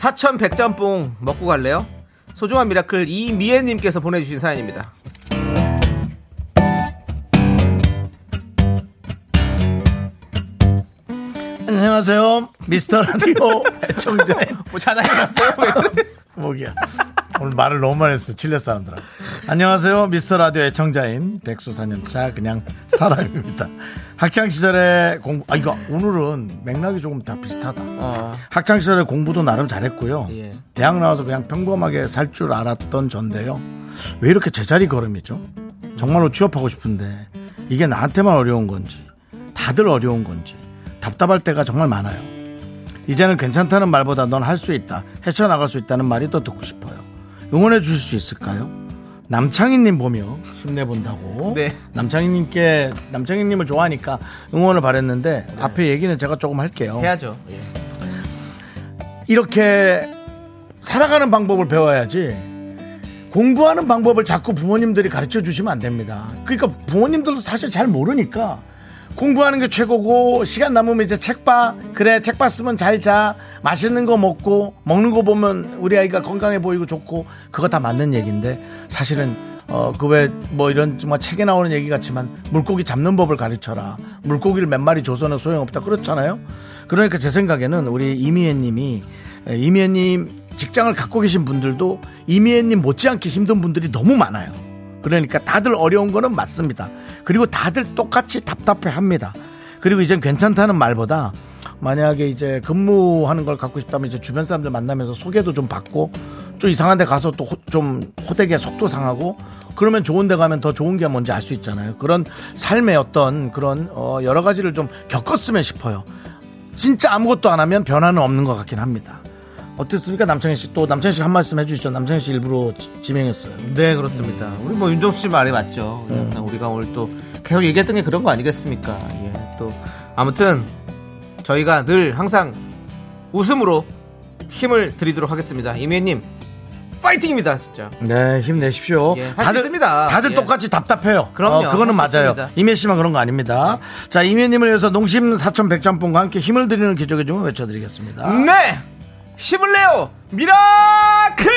사천 백짬뽕 먹고 갈래요? 소중한 miracle 이미애님께서 보내주신 사연입니다. 안녕하세요. 미스터 라디오 애청자인 뭐 자랑해놨어요? 목이야. 오늘 말을 너무 많이 했어. 칠레 사람들아. 안녕하세요. 미스터 라디오 애청자인 백수사년차 그냥 사람입니다. 학창시절에 공부, 아, 이거 오늘은 맥락이 조금 다 비슷하다. 어, 학창시절에 공부도 나름 잘했고요. 예. 대학 나와서 그냥 평범하게 살 줄 알았던 전데요. 왜 이렇게 제자리 걸음이죠? 정말로 취업하고 싶은데 이게 나한테만 어려운 건지 다들 어려운 건지 답답할 때가 정말 많아요. 이제는 괜찮다는 말보다 넌 할 수 있다, 헤쳐나갈 수 있다는 말이 더 듣고 싶어요. 응원해 주실 수 있을까요? 남창희님 보며 힘내본다고. 네. 남창희님께, 남창희님을 좋아하니까 응원을 바랬는데 앞에 얘기는 제가 조금 할게요. 해야죠. 예. 이렇게 살아가는 방법을 배워야지 공부하는 방법을 자꾸 부모님들이 가르쳐 주시면 안 됩니다. 그러니까 부모님들도 사실 잘 모르니까 공부하는 게 최고고 시간 남으면 이제 책 봐. 그래 책 봤으면 잘 자. 맛있는 거 먹고 먹는 거 보면 우리 아이가 건강해 보이고 좋고 그거 다 맞는 얘기인데 사실은 어 그 왜 뭐 이런 정말 책에 나오는 얘기 같지만 물고기 잡는 법을 가르쳐라. 물고기를 몇 마리 줘서는 소용없다 그렇잖아요. 그러니까 제 생각에는 우리 이미애님이 에, 이미애님 직장을 갖고 계신 분들도 이미애님 못지않게 힘든 분들이 너무 많아요. 그러니까 다들 어려운 거는 맞습니다. 그리고 다들 똑같이 답답해 합니다. 그리고 이젠 괜찮다는 말보다 만약에 이제 근무하는 걸 갖고 싶다면 이제 주변 사람들 만나면서 소개도 좀 받고 좀 이상한 데 가서 또 좀 호되게 속도 상하고 그러면 좋은 데 가면 더 좋은 게 뭔지 알 수 있잖아요. 그런 삶의 어떤 그런 어 여러 가지를 좀 겪었으면 싶어요. 진짜 아무것도 안 하면 변화는 없는 것 같긴 합니다. 어떻습니까? 남창희 씨 또 남창희 씨 한 말씀 해주시죠. 남창희 씨 일부러 지- 지명했어요. 네, 그렇습니다. 우리 뭐 윤정수 씨 말이 맞죠. 약간 우리가 오늘 또 계속 얘기했던 게 그런 거 아니겠습니까? 예, 또 아무튼 저희가 늘 항상 웃음으로 힘을 드리도록 하겠습니다. 이미애님 파이팅입니다, 진짜. 네, 힘내십시오. 예, 할수 있습니다. 다들 예. 똑같이 답답해요. 그럼요, 어, 그거는 할수 맞아요. 있습니다. 이미애 씨만 그런 거 아닙니다. 자, 이미애님을 위해서 농심 사천 백짬뽕과 함께 힘을 드리는 기적의 좀 외쳐드리겠습니다. 네, 힘을 내요, miracle,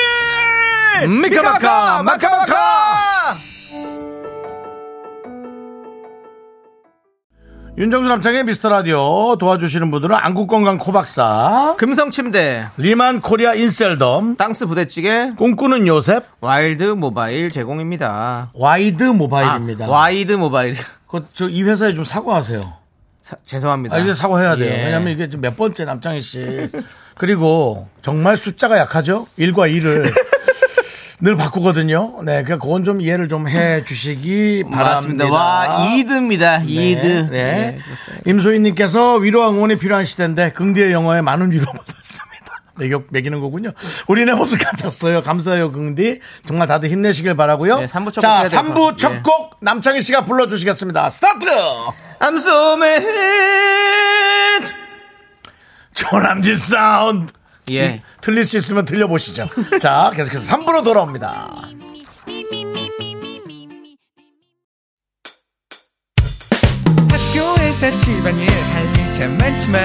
미카마카, 마카마카! 윤정수 남창희 미스터 라디오 도와주시는 분들은 안국건강 코박사, 금성침대, 리만 코리아 인셀덤, 땅스 부대찌개, 꿈꾸는 요셉, 와일드 모바일 제공입니다. 와이드 모바일입니다. 아, 와이드 모바일. 그, 저, 이 회사에 좀 사과하세요. 사- 죄송합니다. 아, 이제 사과해야 돼요. 예. 왜냐면 이게 몇 번째 남창희 씨. 그리고 정말 숫자가 약하죠? 1과 2를 늘 바꾸거든요. 네, 그러니까 그건 좀 이해를 좀 해 주시기 바랍니다. 와, 이드입니다. 이드. 네. 네, 그렇습니다. 임소희님께서 위로와 응원이 필요한 시대인데 긍디의 영어에 많은 위로 받았습니다. 매겨, 매기는 거군요. 우리네 호수 같았어요. 감사해요, 긍디. 정말 다들 힘내시길 바라고요. 네, 삼부 첫 자, 곡 해야 될것 3부 같- 첫 예. 곡 남창희 씨가 불러주시겠습니다. 스타트! I'm so mad. 조남지 사운드. 예. 이- 틀릴 수 있으면 들려보시죠. 자, 계속해서 3부로 돌아옵니다. 학교에서 집안일 할일참 많지만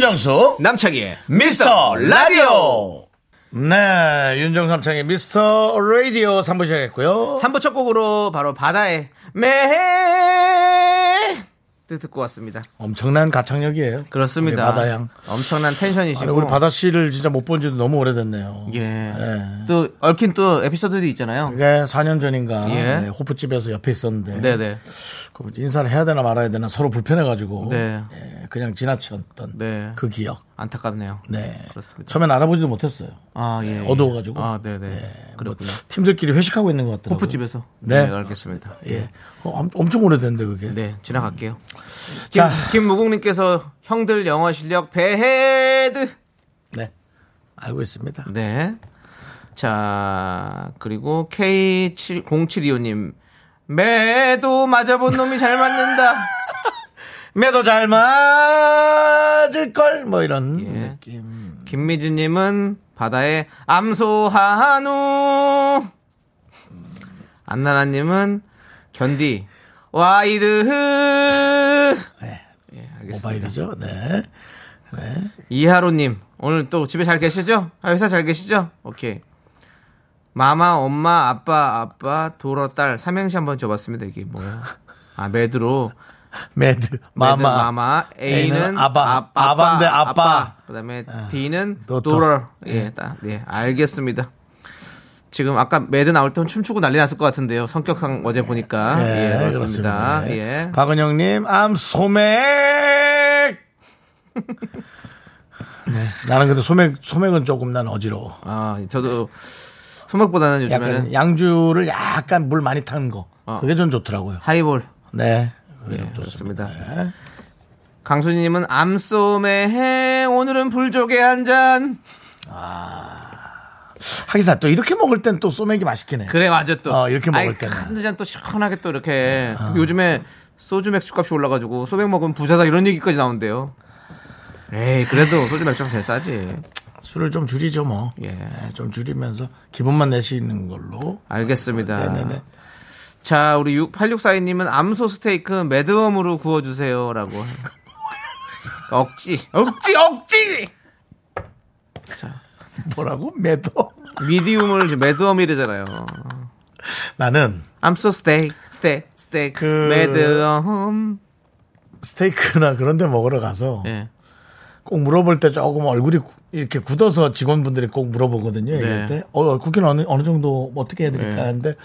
윤정수, 남창희의 미스터 라디오! 네, 윤정수 남창의 미스터 라디오 3부 시작했고요. 3부 첫 곡으로 바로 바다의 매 듣고 왔습니다. 엄청난 가창력이에요. 그렇습니다. 바다양. 엄청난 텐션이시고. 아니, 우리 바다 씨를 진짜 못 본 지도 너무 오래됐네요. 예. 예. 또 얽힌 또 에피소드도 있잖아요. 그게 4년 전인가 예. 네, 호프집에서 옆에 있었는데 네네. 그 인사를 해야 되나 말아야 되나 서로 불편해가지고 네. 예, 그냥 지나쳤던 네. 그 기억. 안타깝네요. 네. 그렇습니다. 처음엔 알아보지도 못했어요. 아, 예. 예. 어두워가지고. 아, 네네. 뭐 그렇군요. 팀들끼리 회식하고 있는 것 같더라고요. 호프집에서. 네. 네. 알겠습니다. 예. 어, 엄- 엄청 오래됐는데 그게. 네, 지나갈게요. 자. 김, 김무국님께서 형들 영어 실력 배헤드. 네. 알고 있습니다. 네. 자, 그리고 K0725님. 매도 맞아본 놈이 잘 맞는다. 매도 잘 맞을 걸 뭐 이런 예. 느낌. 김미진님은 바다의 암소한우. 안나나님은 견디 와이드. 네. 예, 알겠습니다. 모바일이죠. 네. 이하로님 오늘 또 집에 잘 계시죠? 아, 회사 잘 계시죠? 오케이. 마마, 엄마, 아빠, 아빠, 도로, 딸 삼행시 한번 줘봤습니다. 이게 뭐야? 아 매드로 매드 마마. 마마, A는 아바. 아, 빠 아바인데 아빠. 그다음에 D는 도토. 도러. 예, 딱, 네, 알겠습니다. 지금 아까 매드 나올 때 춤추고 난리 났을 것 같은데요. 성격상 어제 보니까 예, 그렇습니다. 네. 예. 박은영님, 암 소맥. 네, 나는 근데 소맥 소맥은 조금 난 어지러워. 아, 저도 소맥보다는 요즘에는 양주를 약간 물 많이 탄 거. 어. 그게 좀 좋더라고요. 하이볼 네. 예, 좀 좋습니다. 그렇습니다. 강수님은 암소매해 오늘은 불조개 한 잔. 하기사 또 이렇게 먹을 땐 또 소맥이 맛있긴 해. 그래 맞아 또. 어, 이렇게 먹을 때는. 한두 잔 또 시원하게 또 이렇게. 근데 요즘에 소주 맥주 값이 올라가지고 소맥 먹으면 부자다 이런 얘기까지 나온대요. 에이 그래도 소주 맥주가 제일 싸지. 술을 좀 줄이죠 뭐. 예. 네, 좀 줄이면서 기분만 내시는 걸로. 알겠습니다. 네네네. 자 우리 6864님은 암소 스테이크 매드엄으로 구워주세요 라고. 억지 억지 억지. 뭐라고? 매도. 미디움을 이제 매드엄이래잖아요. 나는 so steak, steak, steak, 그- 매드엄. 스테이크나 그런 데 먹으러 가서 예. 꼭 물어볼 때 조금 얼굴이 구- 이렇게 굳어서 직원분들이 꼭 물어보거든요. 얘기할 네. 때. 어, 굵기는 어느, 어느 정도 뭐 어떻게 해드릴까 네. 하는데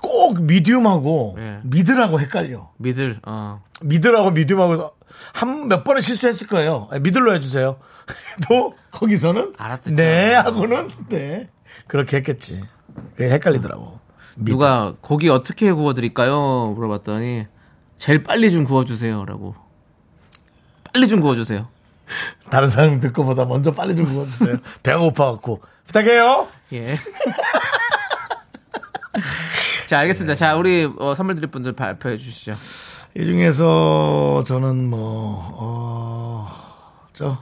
꼭 미디움하고 네. 미들하고 헷갈려. 미들, 어. 미들하고 미디움하고 한 몇 번은 실수했을 거예요. 아, 미들로 해주세요. 또 거기서는 알았댔죠. 네 하고는 네 그렇게 했겠지. 그게 헷갈리더라고. 미들. 누가 고기 어떻게 구워드릴까요? 물어봤더니 제일 빨리 좀 구워주세요라고. 빨리 좀 구워주세요. 다른 사람 듣고 보다 먼저 빨리 좀 구워주세요. 배가 고파갖고 부탁해요. 예. 자, 알겠습니다. 자, 우리 어, 선물 드릴 분들 발표해 주시죠. 이 중에서 저는 뭐, 어, 저,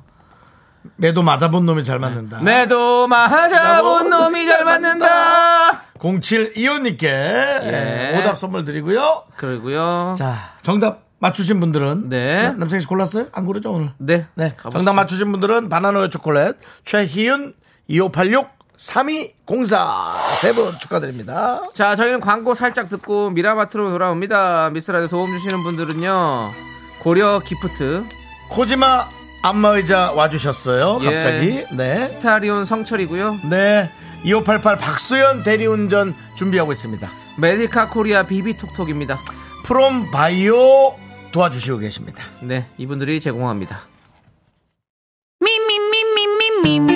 매도 맞아본 놈이 잘 맞는다. 매도 맞아본 놈이 잘 맞는다. 0725님께 예. 오답 선물 드리고요. 그리고요. 자, 정답 맞추신 분들은. 네. 남창희 씨 골랐어요? 안 고르죠, 오늘? 네. 네. 정답 맞추신 분들은 바나나의 초콜릿, 최희윤, 2586, 3204. 세 분 축하드립니다. 자, 저희는 광고 살짝 듣고 미라마트로 돌아옵니다. 미스라드 도움 주시는 분들은요. 고려 기프트, 코지마 안마의자 와주셨어요. 예. 갑자기. 네. 스타리온 성철이고요. 네. 2588 박수연 대리운전 준비하고 있습니다. 메디카 코리아 비비톡톡입니다. 프롬 바이오 도와주시고 계십니다. 네, 이분들이 제공합니다. Me,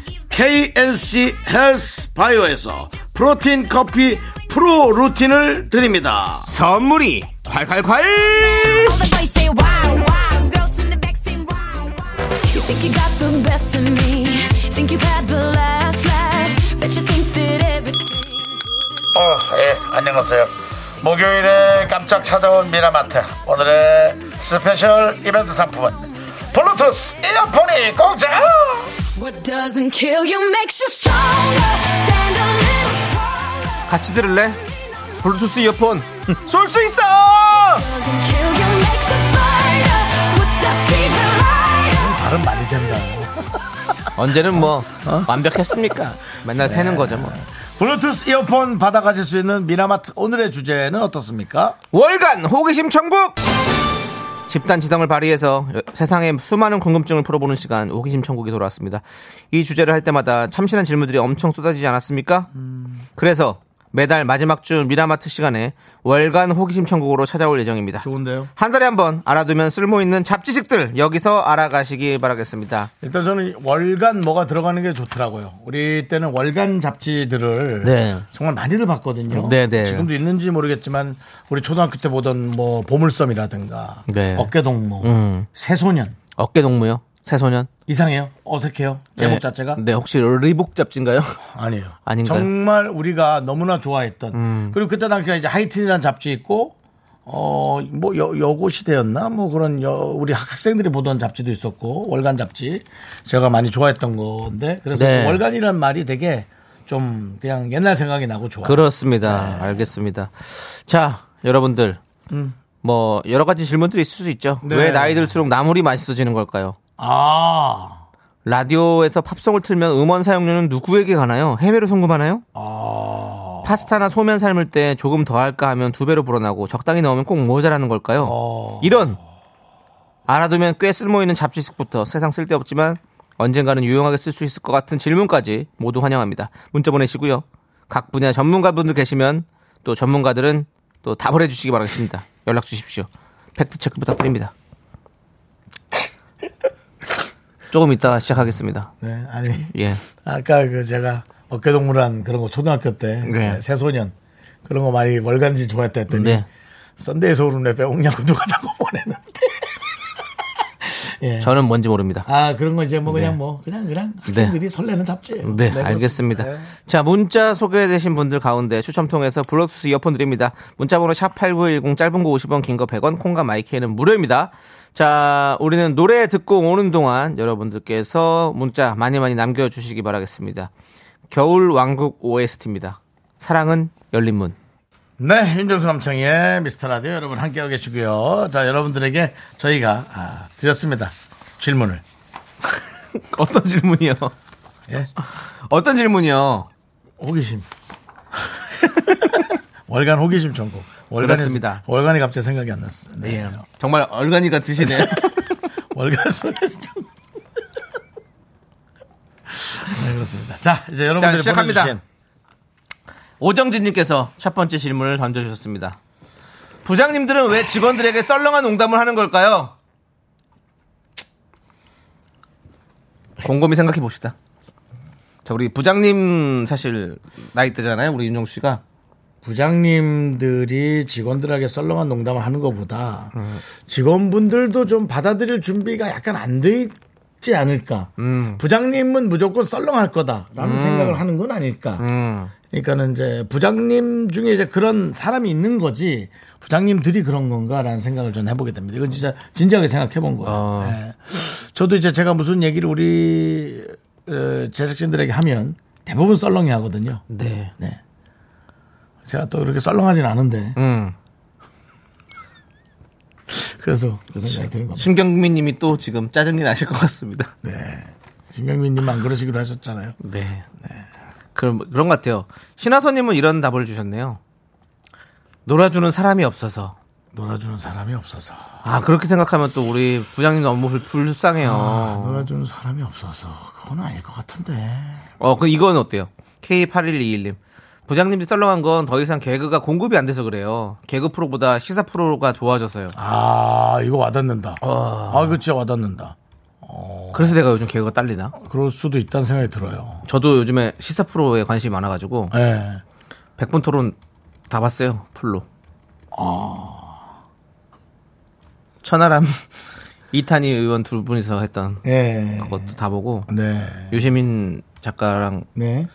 KNC 헬스 바이오에서 프로틴 커피 프로 루틴을 드립니다 선물이 콸콸콸! All the boys say wow, wow, girls in the back say wow, wow. You think you got the best of me, think you've had the last laugh, bet you think that everything. 어, 예, 안녕하세요. 목요일에 깜짝 찾아온 미라마트. 오늘의 스페셜 이벤트 상품은 블루투스 이어폰이 공짜! What doesn't kill you makes you stronger. Stand a little taller. 같이 들을래? 블루투스 이어폰 쏠 수 있어! Doesn't kill you makes you fighter. Footsteps even lighter. 발음 많이 된다. 언제는 뭐 완벽했습니까? 맨날 새는 거죠 뭐. 블루투스 이어폰 받아가실 수 있는 미라마트 오늘의 주제는 어떻습니까? 월간 호기심 천국! 집단 지성을 발휘해서 세상의 수많은 궁금증을 풀어보는 시간 호기심 천국이 돌아왔습니다. 이 주제를 할 때마다 참신한 질문들이 엄청 쏟아지지 않았습니까? 그래서 매달 마지막 주 미라마트 시간에 월간 호기심 천국으로 찾아올 예정입니다. 좋은데요? 한 달에 한 번 알아두면 쓸모 있는 잡지식들 여기서 알아가시기 바라겠습니다. 일단 저는 월간 뭐가 들어가는 게 좋더라고요. 우리 때는 월간 잡지들을 네. 정말 많이들 봤거든요. 네, 네. 지금도 있는지 모르겠지만 우리 초등학교 때 보던 뭐 보물섬이라든가 네. 어깨동무, 음. 새소년 어깨 동무요? 새소년? 이상해요? 어색해요? 제목 네. 자체가? 네, 혹시 리복 잡지인가요? 아니에요. 아닌가요? 음. 정말 우리가 너무나 좋아했던 그리고 그때 당시에 이제 하이틴이라는 잡지 있고 어뭐 여고 시대였나 뭐 그런 여, 우리 학생들이 보던 잡지도 있었고 월간 잡지 제가 많이 좋아했던 건데 그래서 네. 그 월간이라는 말이 되게 좀 그냥 옛날 생각이 나고 좋아요. 그렇습니다. 알겠습니다. 자, 여러분들. 뭐 여러 가지 질문들이 있을 수 있죠. 네. 왜 나이 들수록 나물이 맛있어지는 걸까요? 아, 라디오에서 팝송을 틀면 음원 사용료는 누구에게 가나요? 해외로 송금하나요? 아, 파스타나 소면 삶을 때 조금 더 할까 하면 두 배로 불어나고 적당히 넣으면 꼭 모자라는 걸까요? 어. 이런 알아두면 꽤 쓸모있는 잡지식부터 세상 쓸데없지만 언젠가는 유용하게 쓸 수 있을 것 같은 질문까지 모두 환영합니다. 문자 보내시고요. 각 분야 전문가분들 계시면 또 전문가들은 또 답을 해주시기 바라겠습니다. 연락 주십시오. fact check 부탁드립니다. 조금 이따 시작하겠습니다. 네 아니 예. 아까 그 제가 어깨동무란 그런 거 초등학교 때 네. 새소년 그런 거 많이 월간지 좋아했다 했더니 네. 썬데이 서울은 왜 빼먹냐고 누가 자꾸 보내는데. 예. 저는 뭔지 모릅니다. 아 그런 거 이제 뭐 그냥 네. 뭐 그냥 그냥 학생들이 설레는 잡지예요. 네. 알겠습니다. 네. 자, 문자 소개되신 분들 가운데 추첨 통해서 블루투스 이어폰 드립니다. 문자번호 샵 8910 짧은 거 50원, 긴 거 100원, 콩과 마이크에는 무료입니다. 자, 우리는 노래 듣고 오는 동안 여러분들께서 문자 많이 많이 남겨주시기 바라겠습니다. 겨울 왕국 OST입니다. 사랑은 열린 문. 네, 윤정수 남창의 미스터 라디오 여러분 함께하고 계시고요. 자, 여러분들에게 저희가 아, 드렸습니다. 질문을. 어떤 질문이요? 예? 어떤 질문이요? 호기심. 월간 호기심 전국. 월간입니다. 월간이 갑자기 생각이 안 났어요. 네. 네. 정말 얼간이 같으시네. 월간 소리 전국. 네, 그렇습니다. 자, 이제 여러분들이 시작합니다. 오정진님께서 첫 번째 질문을 던져주셨습니다. 부장님들은 왜 직원들에게 썰렁한 농담을 하는 걸까요? 곰곰이 생각해 봅시다. 자, 우리 부장님 사실 나이 때잖아요. 우리 윤정 씨가 부장님들이 직원들에게 썰렁한 농담을 하는 것보다 직원분들도 좀 받아들일 준비가 약간 안 돼 있지 않을까. 음. 부장님은 무조건 썰렁할 거다라는 생각을 하는 건 아닐까. 음. 그러니까는 이제 부장님 중에 이제 그런 사람이 있는 거지 부장님들이 그런 건가라는 생각을 좀 해보게 됩니다. 이건 진짜 진지하게 생각해 본 거예요. 어. 예. 저도 이제 제가 무슨 얘기를 우리 어, 제작진들에게 하면 대부분 썰렁이 하거든요. 네. 네. 제가 또 그렇게 썰렁하진 않은데 음. 그래서 그 생각이 드는 겁니다. 신경민 님이 또 지금 짜증이 나실 것 같습니다. 네. 신경민 님 안 그러시기로 하셨잖아요. 네. 그럼 그런 것 같아요. 신하선 님은 이런 답을 주셨네요. 놀아주는 사람이 없어서. 놀아주는 사람이 없어서. 아 그렇게 생각하면 또 우리 부장님 너무 불, 불쌍해요. 아, 놀아주는 사람이 없어서 그건 아닐 것 같은데. 어, 그 이건 어때요? K8121님. 부장님이 썰렁한 건 더 이상 개그가 공급이 안 돼서 그래요. 개그 프로보다 시사 프로가 좋아져서요. 아 이거 와닿는다. 아 이거 진짜 와닿는다. 그래서 내가 요즘 개그가 딸리나? 그럴 수도 있다는 생각이 들어요. 저도 요즘에 시사 프로에 관심이 많아가지고 예. 100분 토론 다 봤어요. 풀로. 천하람 이탄희 의원 두 분이서 했던 예. 그것도 다 보고 네. 유시민 작가랑 네.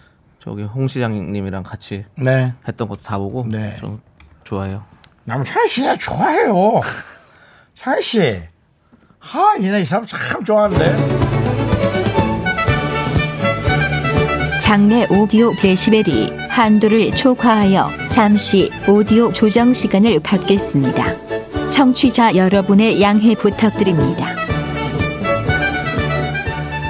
저기 홍 시장님이랑 같이 네. 했던 것도 다 보고 네. 좀 좋아요. 남창희 씨가 좋아해요. 창희 씨. 하, 얘네 이 사람 참 좋아하는데. 장내 오디오 데시벨이 한도를 초과하여 잠시 오디오 조정 시간을 갖겠습니다. 청취자 여러분의 양해 부탁드립니다.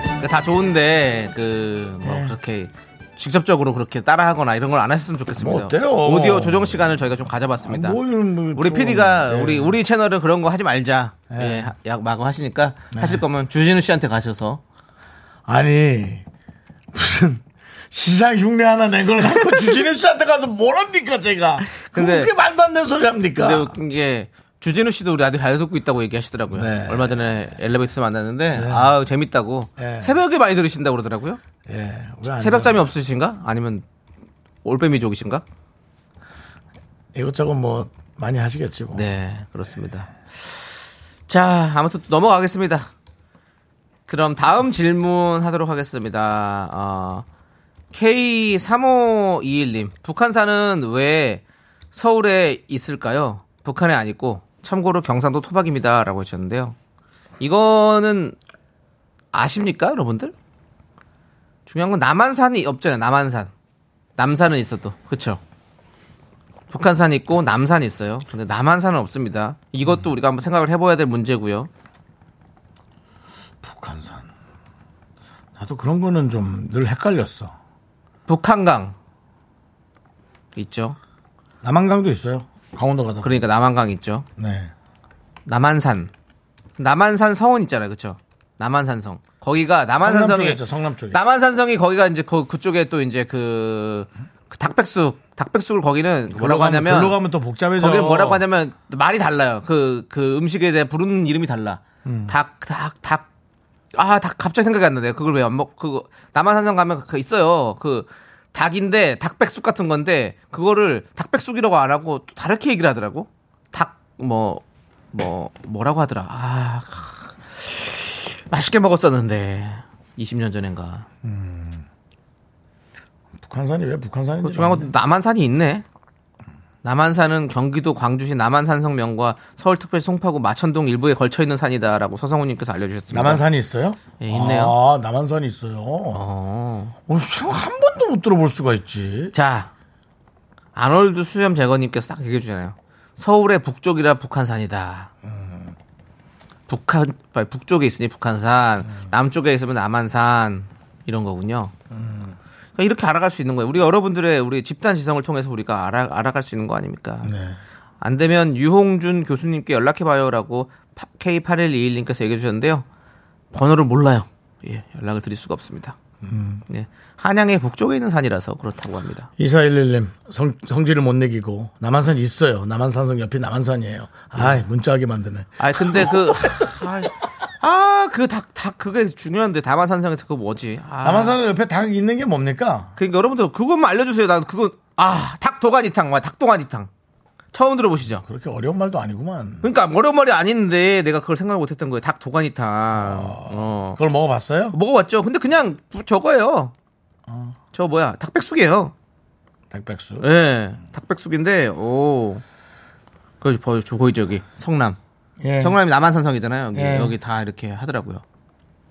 그러니까 다 좋은데 그뭐 네. 그렇게 직접적으로 그렇게 따라하거나 이런 걸 안 하셨으면 좋겠습니다. 뭐 어때요? 오디오 조정 시간을 저희가 좀 가져봤습니다. 뭐, 뭐, 우리 좀, PD가 네. 우리 우리 채널은 그런 거 하지 말자. 네. 예, 하- 약 마구 하시니까 하실 거면 주진우 씨한테 가셔서 아니, 무슨 시상 흉내 하나 낸 걸 갖고 주진우 씨한테 가서 뭘 합니까, 제가. 근데- 그게 말도 안 되는 소리 합니까? 근데 웃긴 게 주진우 씨도 라디오 잘 듣고 있다고 얘기하시더라고요. 네. 얼마 전에 엘리베이터에서 만났는데 아우 재밌다고 네. 새벽에 많이 들으신다고 그러더라고요. 예. 새벽잠이 없으신가? 아니면 올빼미족이신가? 이것저것 뭐, 많이 하시겠지, 뭐. 네, 그렇습니다. 자, 아무튼 넘어가겠습니다. 그럼 다음 질문 하도록 하겠습니다. 어, K3521님, 북한산은 왜 서울에 있을까요? 북한에 안 있고, 참고로 경상도 토박입니다. 라고 하셨는데요. 이거는 아십니까, 여러분들? 중요한 건 남한산이 없잖아요, 남한산. 남산은 있어도. 그쵸? 북한산 있고 남산 있어요. 근데 남한산은 없습니다. 이것도 우리가 한번 생각을 해봐야 될 문제고요. 북한산. 나도 그런 거는 좀 늘 헷갈렸어. 북한강 있죠. 남한강도 있어요. 강원도 가다. 그러니까 남한강 있죠. 네. 남한산, 남한산 성은 있잖아요, 그렇죠? 남한산성. 거기가 남한산성이 성남 쪽에. 남한산성이 거기가 이제 그 그쪽에 또 이제 그, 그 닭백숙, 닭백숙을 거기는 뭐라고 하냐면 글로 가면 또 복잡해져. 거기는 뭐라고 하냐면 말이 달라요. 그, 그 음식에 대해 부르는 이름이 달라. 음. 닭, 닭, 닭. 아, 닭 갑자기 생각이 안 나네. 그걸 왜 안 먹, 그거, 남한산성 가면 그 있어요. 그, 닭인데, 닭백숙 같은 건데, 그거를 닭백숙이라고 안 하고 또 다르게 얘기를 하더라고. 닭, 뭐, 뭐, 뭐 라고 하더라. 아, 크. 맛있게 먹었었는데. 20년 전인가. 북한산이 왜 북한산인지. 그건 남한산이 있네. 남한산은 경기도 광주시 남한산성면과 서울특별시 송파구 마천동 일부에 걸쳐 있는 산이다라고 서성우님께서 알려주셨습니다. 남한산이 있어요? 예, 있네요. 아, 남한산이 있어요. 어. 어, 생각 한 번도 못 들어볼 수가 있지. 자, 아놀드 수염 제거님께서 딱 얘기해 주잖아요. 서울의 북쪽이라 북한산이다. 북한 아니, 북쪽에 있으니 북한산, 남쪽에 있으면 남한산 이런 거군요. 그러니까 이렇게 알아갈 수 있는 거예요. 우리 여러분들의 우리 집단 지성을 통해서 우리가 알아, 알아갈 수 있는 거 아닙니까? 네. 안 되면 유홍준 교수님께 연락해봐요라고 K8121님께서 얘기해 주셨는데요. 번호를 몰라요. 예, 연락을 드릴 수가 없습니다. 예, 한양의 북쪽에 있는 산이라서 그렇다고 합니다. 2411님 성, 성질을 못 내기고 남한산 있어요. 남한산성 옆이 남한산이에요. 아이 문자하게 만드네. 아 근데 그 아, 그 닭, 닭, 그게 중요한데, 다만산성에서 그거 뭐지? 아, 남한산성 옆에 닭 있는 게 뭡니까? 그러니까 여러분들 그것만 알려주세요. 난 그거, 아, 닭 도가니탕, 막 닭도가니탕. 처음 들어보시죠? 그렇게 어려운 말도 아니구만. 그러니까 어려운 말이 아닌데 내가 그걸 생각을 못했던 거예요. 닭 도가니탕. 어. 그걸 먹어봤어요? 먹어봤죠. 근데 그냥 저거예요. 저 뭐야, 닭백숙이에요. 닭백숙. 예, 닭백숙인데, 오. 거기, 거기, 거기 저기, 성남. 예. 성남이 남한산성이잖아요. 여기, 예. 여기 다 이렇게 하더라고요.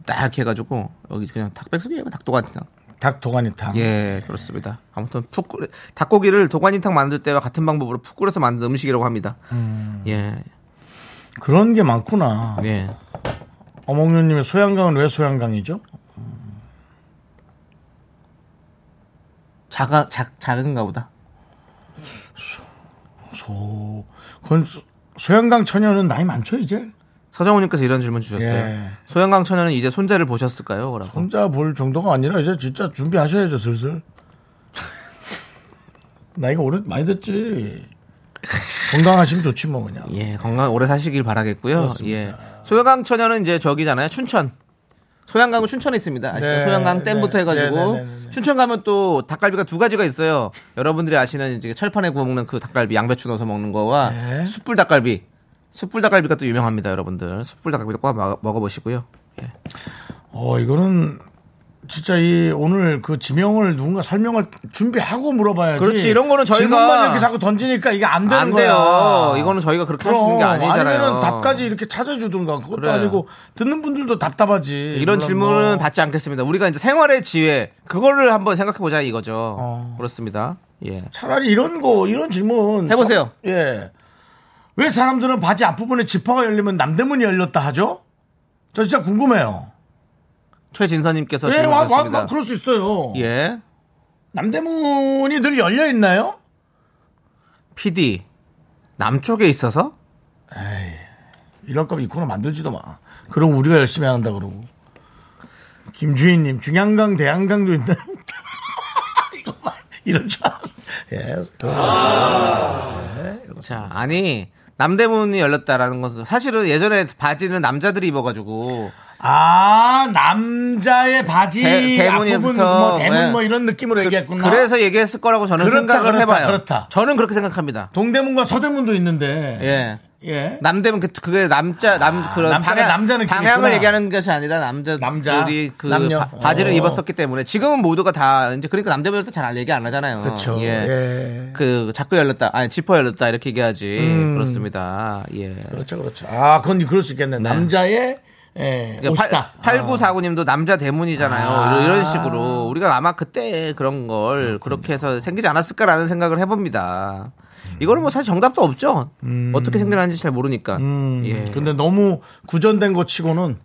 딱 이렇게 해가지고, 여기 그냥 닭백숙이에요. 닭도가니탕. 닭 도가니탕. 예, 그렇습니다. 아무튼 푹 끓여, 닭고기를 도가니탕 만들 때와 같은 방법으로 푹 끓여서 만든 음식이라고 합니다. 예, 그런 게 많구나. 예. 어몽룡님의 소양강은 왜 소양강이죠? 작아, 작, 작은가 보다. 소, 그건 소- 소양강 처녀는 나이 많죠 이제? 서정훈님께서 이런 질문 주셨어요. 예. 소양강 처녀는 이제 손자를 보셨을까요? 라고. 혼자 볼 정도가 아니라 이제 진짜 준비하셔야죠 슬슬. 나이가 오래 많이 됐지. 건강하시면 좋지 뭐 그냥. 예, 건강 오래 사시길 바라겠고요. 그렇습니다. 예. 소양강 처녀는 이제 저기잖아요. 춘천. 소양강은 춘천에 있습니다. 아시죠? 네, 소양강 댐부터 네, 해가지고 네, 네, 네, 네. 춘천 가면 또 닭갈비가 두 가지가 있어요. 여러분들이 아시는 이제 철판에 구워 먹는 그 닭갈비 양배추 넣어서 먹는 거와 네. 숯불 닭갈비. 숯불 닭갈비가 또 유명합니다, 여러분들. 숯불 닭갈비도 꼭 먹- 먹어보시고요. 예. 어 이거는 진짜 이 오늘 그 지명을 누군가 설명을 준비하고 물어봐야지. 그렇지, 이런 거는 저희가- 질문만 이렇게 자꾸 던지니까 이게 안 되는 안 거야. 돼요. 이거는 저희가 그렇게 할 수 있는 게 아니잖아요. 아니면 답까지 이렇게 찾아주든가 그것도 그래. 아니고 듣는 분들도 답답하지. 이런 질문은 뭐. 받지 않겠습니다. 우리가 이제 생활의 지혜 그거를 한번 생각해 보자 이거죠. 어. 그렇습니다. 예. 차라리 이런 거 이런 질문 해보세요. 참- 예. 왜 사람들은 바지 앞부분에 지퍼가 열리면 남대문이 열렸다 하죠? 저 진짜 궁금해요. 최진서님께서 왜 질문 와, 와, 그럴 수 있어요. 예. 남대문이 늘 열려 있나요? PD 남쪽에 있어서 이럴 거면 이 코너 만들지도 마. 그럼 우리가 열심히 한다 그러고. 김주인님 중양강 대양강도 있나요? 이거 봐. 이럴 줄 알았어. 예. 자 아니 남대문이 열렸다라는 것은 사실은 예전에 바지는 남자들이 입어가지고 아 남자의 바지 대- 앞부분. 뭐 대문 네. 뭐 이런 느낌으로 얘기했구나. 그래서 얘기했을 거라고 저는 그렇다, 생각을 그렇다, 해봐요. 그렇다. 저는 그렇게 생각합니다. 동대문과 서대문도 있는데. 예. 예. 남대문 그- 그게 남자 남 그런 남자가 방향, 남자 느낌이 방향을 있구나. 얘기하는 것이 아니라 남자들이 남자, 그 남녀. 바, 지를 어. 입었었기 때문에 지금은 모두가 다 이제 그러니까 남대문을 잘 얘기 안 하잖아요. 그렇죠. 예. 예. 그 자꾸 열렸다 아니 지퍼 열렸다 이렇게 얘기하지 음. 그렇습니다. 예. 그렇죠, 그렇죠. 아, 그건 그럴 수 있겠네. 남자의 예, 옷이다. 8949님도 남자 대문이잖아요. 아. 이런, 식으로 우리가 아마 그때 그런 걸 그렇게 해서 생기지 않았을까라는 생각을 해봅니다. 이거는 뭐 사실 정답도 없죠. 어떻게 생겨나는지 잘 모르니까. 음, 예. 근데 너무 구전된 것 치고는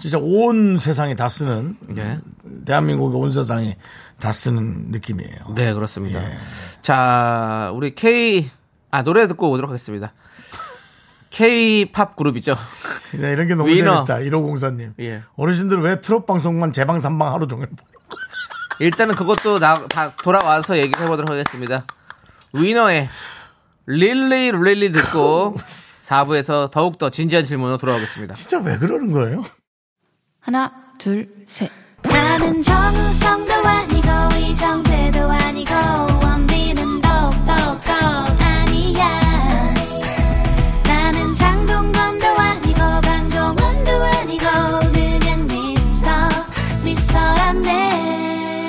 진짜 온 세상이 다 쓰는 예. 대한민국의 온 세상이 다 쓰는 느낌이에요. 네, 그렇습니다. 예. 자, 우리 K, 아, 노래 듣고 오도록 하겠습니다. K-팝 그룹이죠. 네, 이런 게 너무 위너. 재밌다. 1504님. 예. 어르신들은 왜 트롯 방송만 재방 삼방 하루 종일 일단은 그것도 나, 다 돌아와서 얘기를 해보도록 하겠습니다. 위너의 릴리 릴리 듣고 4부에서 더욱더 진지한 질문으로 돌아오겠습니다. 진짜 왜 그러는 거예요? 하나, 둘, 셋. 나는 정우성도 아니고 이정재도 아니고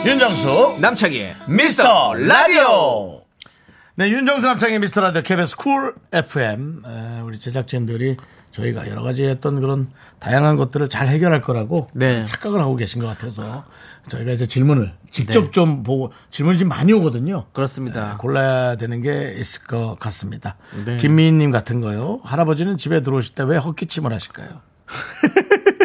윤정수 남창희의 미스터 라디오. 네, 윤정수 남창희 미스터 라디오 KBS 쿨 FM. 에, 우리 제작진들이 저희가 여러 가지 했던 그런 다양한 것들을 잘 해결할 거라고 네. 착각을 하고 계신 것 같아서 저희가 이제 질문을 직접 네. 좀 보고 질문이 지금 많이 오거든요. 그렇습니다. 네, 골라야 되는 게 있을 것 같습니다. 네. 김미희님 같은 거요. 할아버지는 집에 들어오실 때 왜 헛기침을 하실까요?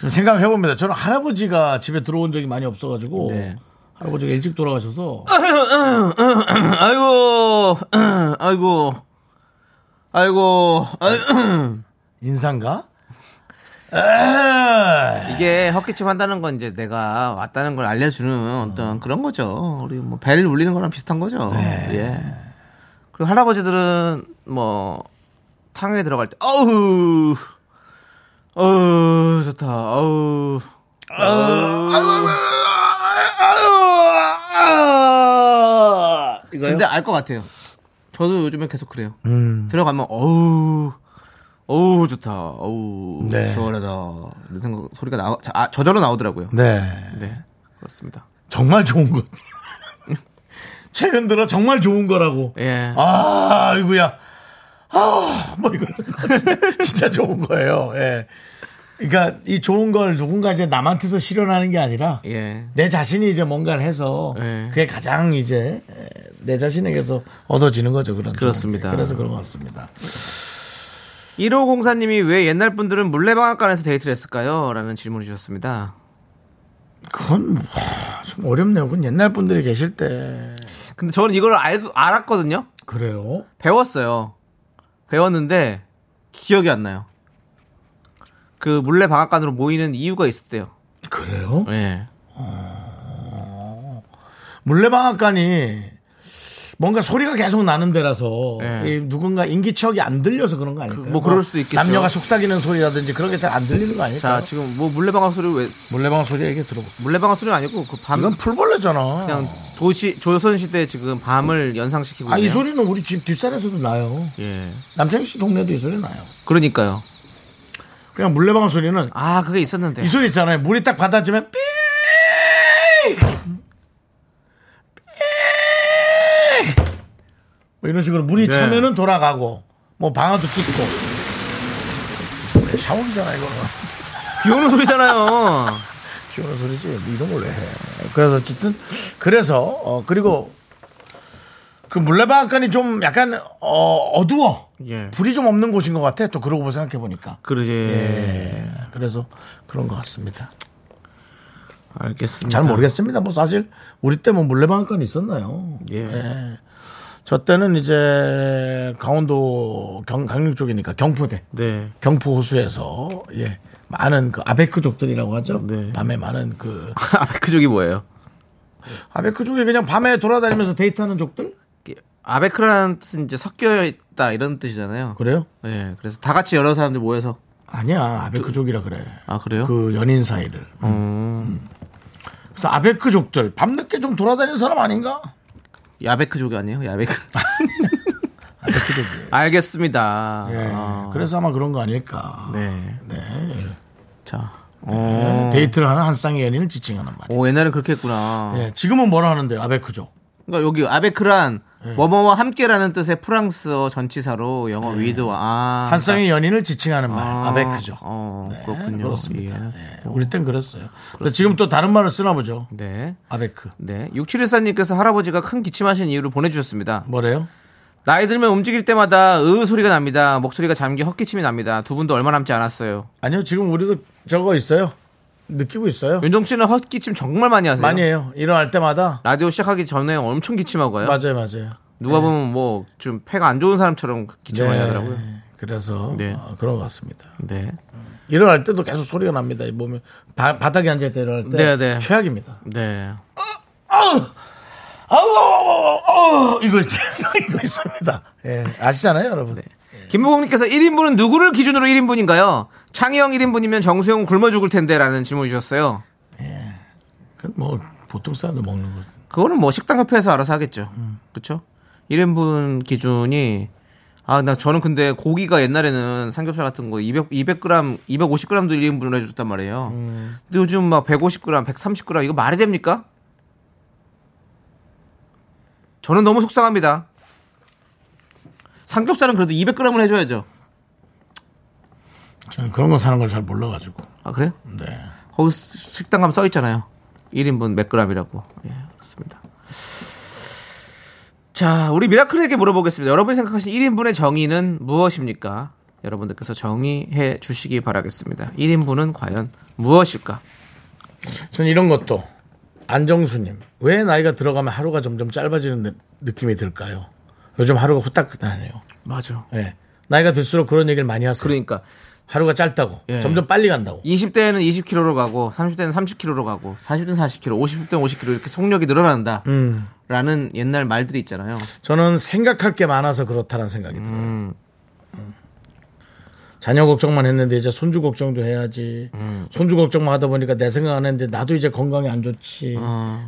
좀 생각해 봅니다. 저는 할아버지가 집에 들어온 적이 많이 없어가지고 네. 할아버지가 일찍 돌아가셔서 아이고, 아이고, 아이고. 인상가? 에 이게 헛기침 한다는 건 이제 내가 왔다는 걸 알려주는 어떤 그런 거죠. 우리 뭐 벨 울리는 거랑 비슷한 거죠. 예. 그리고 할아버지들은 뭐 탕에 들어갈 때 어우 어우 좋다 어우 이거요? 근데 알 것 같아요. 저도 요즘에 계속 그래요. 음. 들어가면 어우 어우 좋다 어우 네. 시원하다 이런 생각 소리가 나 아, 저절로 나오더라고요. 네. 네 그렇습니다. 정말 좋은 것. 최근 들어 정말 좋은 거라고. 예. 아, 아이고야. 아, 뭐 이거 진짜, 진짜 좋은 거예요. 예. 그러니까 이 좋은 걸 누군가 이제 남한테서 실현하는 게 아니라 예. 내 자신이 이제 뭔가를 해서 예. 그게 가장 이제 내 자신에게서 얻어지는 거죠. 그런 그렇습니다. 그래서 그런 것 같습니다. 1504님이 왜 옛날 분들은 물레방앗간에서 데이트를 했을까요? 라는 질문을 주셨습니다. 그건 와, 좀 어렵네요. 그건 옛날 분들이 계실 때 근데 저는 이걸 알, 알았거든요? 그래요. 배웠어요. 배웠는데 기억이 안 나요. 그 물레 방앗간으로 모이는 이유가 있었대요. 그래요? 예. 물레방앗간이 뭔가 소리가 계속 나는 데라서 네. 이 누군가 인기척이 안 들려서 그런 거 아닐까요? 뭐 그럴 수도 있겠죠. 남녀가 속삭이는 소리라든지 그런 게 잘 안 들리는 거 아닐까요? 자, 지금 뭐 물레방앗 소리 왜, 물레방앗 소리 얘기 들어보. 물레방앗 소리는 아니고 그 밤, 이건 풀벌레잖아. 그냥 도시, 조선시대 지금 밤을 연상시키고 아, 이 있네요. 소리는 우리 집 뒷산에서도 나요. 예. 남창희 씨 동네도 이 소리 나요. 그러니까요. 그냥 물레방앗 소리는 아, 그게 있었는데. 이 소리 있잖아요. 물이 딱 받아주면 삐! 삐! 뭐 이런 식으로 물이 네. 차면은 돌아가고 뭐 방아도 찍고 왜 샤워기잖아 이거는 비 오는 소리잖아요. 비 오는 소리지 뭐 이런 걸 왜 해. 그래서 어쨌든 그래서 어 그리고 그 물레방앗간이 좀 약간 어 어두워 예. 불이 좀 없는 곳인 것 같아 또 그러고 생각해 보니까 그러지. 예 그래서 그런 것 같습니다. 알겠습니다. 잘 모르겠습니다. 뭐 사실 우리 때 뭐 물레방앗간 있었나요? 예. 저 때는 이제 강원도 경, 강릉 쪽이니까 경포대, 네. 경포 호수에서 예 많은 그 아베크족들이라고 하죠. 네. 밤에 많은 그 아베크족이 뭐예요? 아베크족이 그냥 밤에 돌아다니면서 데이트하는 족들 아베크라는 뜻은 이제 섞여 있다 이런 뜻이잖아요. 그래요? 네. 그래서 다 같이 여러 사람들 모여서 아니야 아베크족이라 그래. 아 그래요? 그 연인 사이를. 음. 그래서 아베크족들 밤늦게 좀 돌아다니는 사람 아닌가? 야베크족이 아니에요? 야베크. 아베크족이. 알겠습니다. 예. 아, 그래서 아마 그런 거 아닐까. 네. 네. 자. 어. 데이트를 하는 한 쌍의 연인을 지칭하는 말이에요. 오 옛날에 그렇게 했구나. 예, 지금은 뭐라 하는데요, 아베크족? 그러니까 여기 아베크란 네. 뭐뭐와 함께라는 뜻의 프랑스어 전치사로 영어 위드와 아, 한 쌍의 연인을 지칭하는 말, 아, 아베크족. 어, 네, 그렇군요. 그렇습니다. 예. 예, 우리 땐 그랬어요. 근데 지금 또 다른 말을 쓰나 보죠. 네. 아베크. 네. 6714님께서 할아버지가 큰 기침하신 이유를 보내주셨습니다. 뭐래요? 나이 들면 움직일 때마다 으 소리가 납니다. 목소리가 잠겨 헛기침이 납니다. 두 분도 얼마 남지 않았어요. 아니요, 지금 우리도 저거 있어요. 느끼고 있어요. 윤정 씨는 헛기침 정말 많이 하세요. 많이 해요. 일어날 때마다. 라디오 시작하기 전에 엄청 기침하고 가요. 맞아요, 맞아요. 누가 보면 뭐 좀 폐가 안 좋은 사람처럼 기침 많이 하더라고요. 네. 그래서 네. 어, 그런 것 같습니다. 네. 일어날 때도 계속 소리가 납니다. 이 몸에 바, 바닥에 앉아 때 일어날 때 네, 네. 최악입니다. 네. 아우, 아우, 아우, 아우, 이거 있- 이거 있습니다. 예, 아시잖아요, 여러분. 김무공님께서 1인분은 누구를 기준으로 1인분인가요? 창희형 1인분이면 정수형 굶어 죽을 텐데 라는 질문 주셨어요. 그뭐 보통 사람들 먹는 거. 그거는 뭐 식당 협회에서 알아서 하겠죠. 그렇죠? 1인분 기준이 아, 나 저는 근데 고기가 옛날에는 삼겹살 같은 거 200, 200g, 250g도 1인분으로 해줬단 말이에요. 근데 요즘 막 150g, 130g 이거 말이 됩니까? 저는 너무 속상합니다. 삼겹살은 그래도 200g을 해줘야죠. 저는 그런 거 사는 걸 잘 몰라가지고. 아, 그래요? 네. 거기 식당 가면 써 있잖아요. 1인분 몇 g이라고. 예, 그렇습니다. 자, 우리 미라클에게 물어보겠습니다. 여러분이 생각하신 1인분의 정의는 무엇입니까? 여러분들께서 정의해 주시기 바라겠습니다. 1인분은 과연 무엇일까? 전 이런 것도 안정수님 왜 나이가 들어가면 하루가 점점 짧아지는 느- 느낌이 들까요? 요즘 하루가 후딱후딱하네요. 맞아. 예. 나이가 들수록 그런 얘기를 많이 하세요. 그러니까 하루가 짧다고. 예. 점점 빨리 간다고. 20대에는 20km로 가고 30대는 30km로 가고 40대는 40km, 50대는 50km 이렇게 속력이 늘어난다. 음. 라는 옛날 말들이 있잖아요. 저는 생각할 게 많아서 그렇다는 생각이 들어요. 음. 자녀 걱정만 했는데 이제 손주 걱정도 해야지. 음. 손주 걱정만 하다 보니까 내 생각 안 했는데 나도 이제 건강이 안 좋지.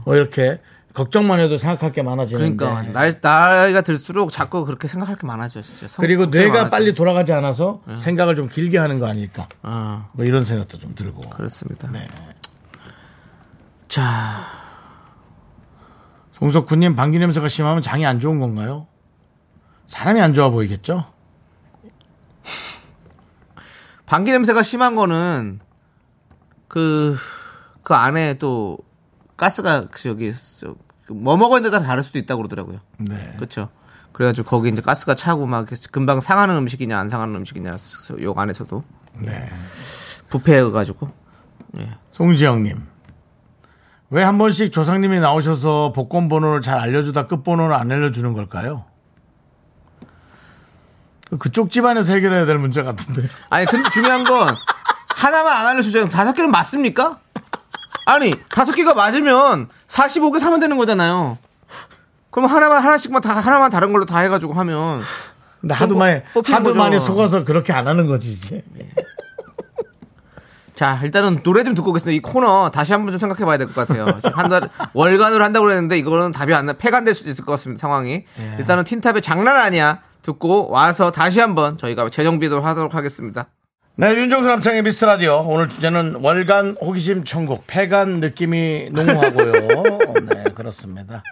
뭐 이렇게 걱정만 해도 생각할 게 많아지는데. 어. 그러니까 나이, 나이가 들수록 자꾸 그렇게 생각할 게 많아져 진짜. 성- 그리고 뇌가 많아져. 빨리 돌아가지 않아서 생각을 좀 길게 하는 거 아닐까. 어, 뭐 이런 생각도 좀 들고. 그렇습니다. 네. 자, 송석구님 방귀 냄새가 심하면 장이 안 좋은 건가요? 사람이 안 좋아 보이겠죠? 방귀 냄새가 심한 거는 그, 그 안에 또 가스가 그 저기 저- 뭐 먹었는데 다 다를 수도 있다고 그러더라고요. 네. 그렇죠. 그래가지고 거기 이제 가스가 차고 막 금방 상하는 음식이냐 안 상하는 음식이냐 요 안에서도 네. 부패해가지고 송지영님. 왜 한 번씩 조상님이 나오셔서 복권 번호를 잘 알려주다 끝 번호를 안 알려주는 걸까요? 그쪽 집안에서 해결해야 될 문제 같은데. 아니 근데 중요한 건 하나만 안 알려주죠. 다섯 개는 맞습니까? 아니 다섯 개가 맞으면 45개 사면 되는 거잖아요. 그럼 하나만 하나씩만 다 하나만 다른 걸로 다 해가지고 하면 근데 하도 많이, 하도 거죠. 많이 속아서 그렇게 안 하는 거지, 이제. 자 일단은 노래 좀 듣고 오겠습니다. 이 코너 다시 한번 좀 생각해 봐야 될 것 같아요. 지금 한달 월간으로 한다고 그랬는데 이거는 답이 안 나, 폐간될 수도 있을 것 같습니다. 상황이 일단은 틴탑의 장난 아니야 듣고 와서 다시 한번 저희가 재정비도 하도록 하겠습니다. 네, 윤정수 남창의 미스터 라디오. 오늘 주제는 월간 호기심 천국. 폐간 느낌이 농후하고요. 네, 그렇습니다.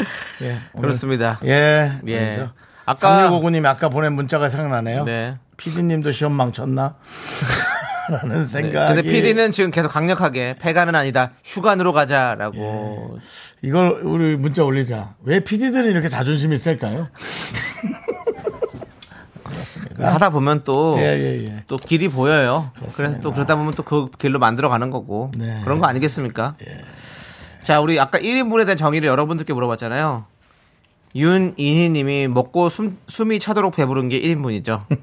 예. 오늘- 그렇습니다. 예. 예. 그렇죠. 아까 3659님이 아까 보낸 문자가 생각나네요. 네. 피디님도 시험 망쳤나? 라는 생각이. 근데 PD는 지금 계속 강력하게 폐가는 아니다 휴관으로 가자라고 이걸 우리 문자 올리자. 왜 피디들이 이렇게 자존심이 셀까요? 그렇습니다. 하다 보면 또 예, 예, 예. 또 길이 보여요. 그래서 또 그러다 보면 또 그 길로 만들어 가는 거고. 네. 예. 그런 거 아니겠습니까? 자, 우리 아까 1인분에 대한 정의를 여러분들께 물어봤잖아요. 윤이희 님이 먹고 숨, 숨이 차도록 배부른 게 1인분이죠.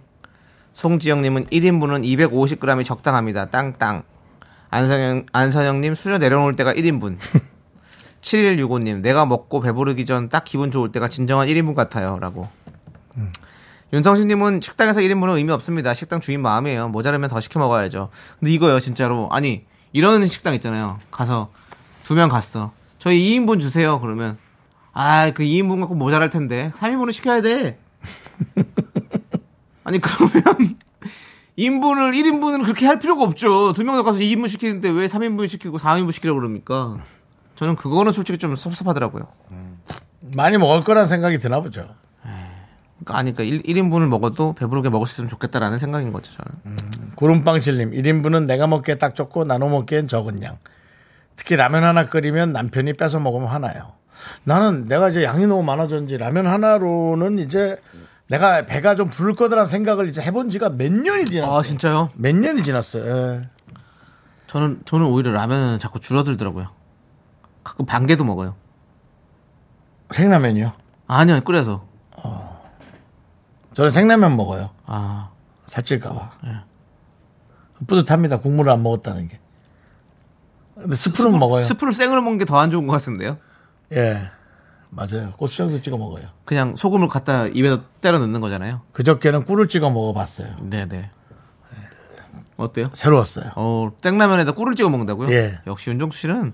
송지영 님은 1인분은 250g이 적당합니다. 땅땅. 안선영, 안선영 님 수저 내려놓을 때가 1인분. 7165 님, 내가 먹고 배부르기 전 딱 기분 좋을 때가 진정한 1인분 같아요. 라고. 윤성신님은 식당에서 1인분은 의미 없습니다. 식당 주인 마음이에요. 모자르면 더 시켜 먹어야죠. 근데 이거요, 진짜로. 아니, 이런 식당 있잖아요. 가서 두 명 갔어. 저희 2인분 주세요. 그러면 아, 그 2인분 갖고 모자랄 텐데 3인분은 시켜야 돼. 아니 그러면 2인분을 1인분은 그렇게 할 필요가 없죠. 두 명 더 가서 2인분 시키는데 왜 3인분 시키고 4인분 시키라고 그럽니까? 저는 그거는 솔직히 좀 섭섭하더라고요. 많이 먹을 거란 생각이 드나 보죠. 그러니까 아니, 그러니까 1, 인분을 먹어도 배부르게 먹을 수 있으면 좋겠다라는 생각인 거죠, 저는. 구름빵실님 1인분은 내가 먹기에 딱 좋고 나눠 먹기엔 적은 양. 특히 라면 하나 끓이면 남편이 뺏어 먹으면 화나요. 나는 내가 이제 양이 너무 많아졌는지 라면 하나로는 이제 내가 배가 좀 부를 거다라는 생각을 이제 해본 지가 몇 년이 지났어요. 아, 진짜요? 몇 년이 지났어요. 예. 저는, 저는 오히려 라면은 자꾸 줄어들더라고요. 가끔 반 개도 먹어요. 생라면이요. 아니요, 끓여서. 저는 생라면 먹어요. 아, 살찔까봐. 뿌듯합니다. 국물을 안 먹었다는 게. 근데 스프는 먹어요. 스프를 생으로 먹는 게 더 안 좋은 것 같은데요? 예. 맞아요. 고추장도 찍어 먹어요. 그냥 소금을 갖다 입에 때려 넣는 거잖아요. 그저께는 꿀을 찍어 먹어봤어요. 네네. 어때요? 새로웠어요. 어, 생라면에다 꿀을 찍어 먹는다고요? 예. 역시 윤정수 씨는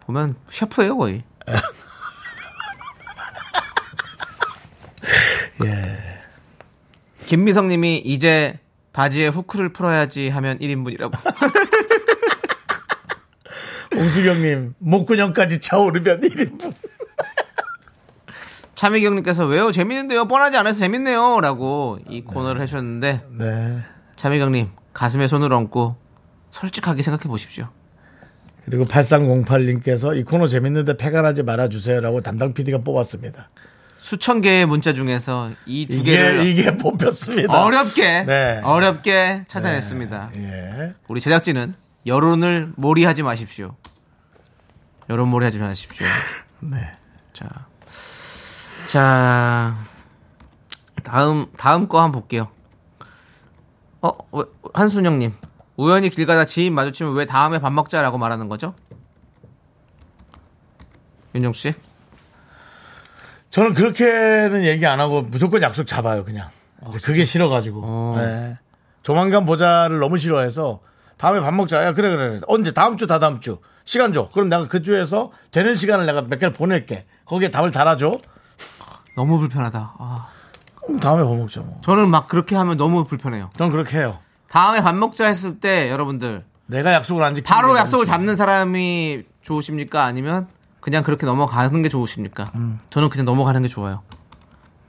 보면 셰프예요 거의. 예. 김미성 님이 이제 바지에 후크를 풀어야지 하면 1인분이라고. 홍수경 님, 목근형까지 차오르면 1인분. 차미경 님께서 왜요? 재밌는데요. 뻔하지 않아서 재밌네요. 라고 이 코너를 해 주셨는데 네. 차미경 님 가슴에 손을 얹고 솔직하게 생각해 보십시오. 그리고 8308님께서 이 코너 재밌는데 폐간하지 말아주세요라고 담당 PD가 뽑았습니다. 수천 개의 문자 중에서 이 두 개를 이게 뽑혔습니다. 어렵게 네. 어렵게 찾아냈습니다. 예. 우리 제작진은 여론을 몰이하지 마십시오. 여론 몰이하지 마십시오. 네. 자, 자 다음 다음 거 한번 볼게요. 어, 왜- 한순영님. 우연히 길 가다 지인 마주치면 왜 다음에 밥 먹자라고 말하는 거죠? 윤정 씨? 저는 그렇게는 얘기 안 하고 무조건 약속 잡아요, 그냥. 이제 그게 싫어가지고. 네. 조만간 보자를 너무 싫어해서 다음에 밥 먹자. 야, 그래, 그래. 언제? 다음 주, 다 다음 주. 시간 줘. 그럼 내가 그 주에서 되는 시간을 내가 몇 개를 보낼게. 거기에 답을 달아줘. 너무 불편하다. 아, 다음에 밥 먹자, 뭐. 저는 막 그렇게 하면 너무 불편해요. 전 그렇게 해요. 다음에 밥 먹자 했을 때 여러분들 내가 약속을 안 지키면 바로 약속을 잡는 사람이 좋으십니까? 아니면 그냥 그렇게 넘어가는 게 좋으십니까? 음. 저는 그냥 넘어가는 게 좋아요.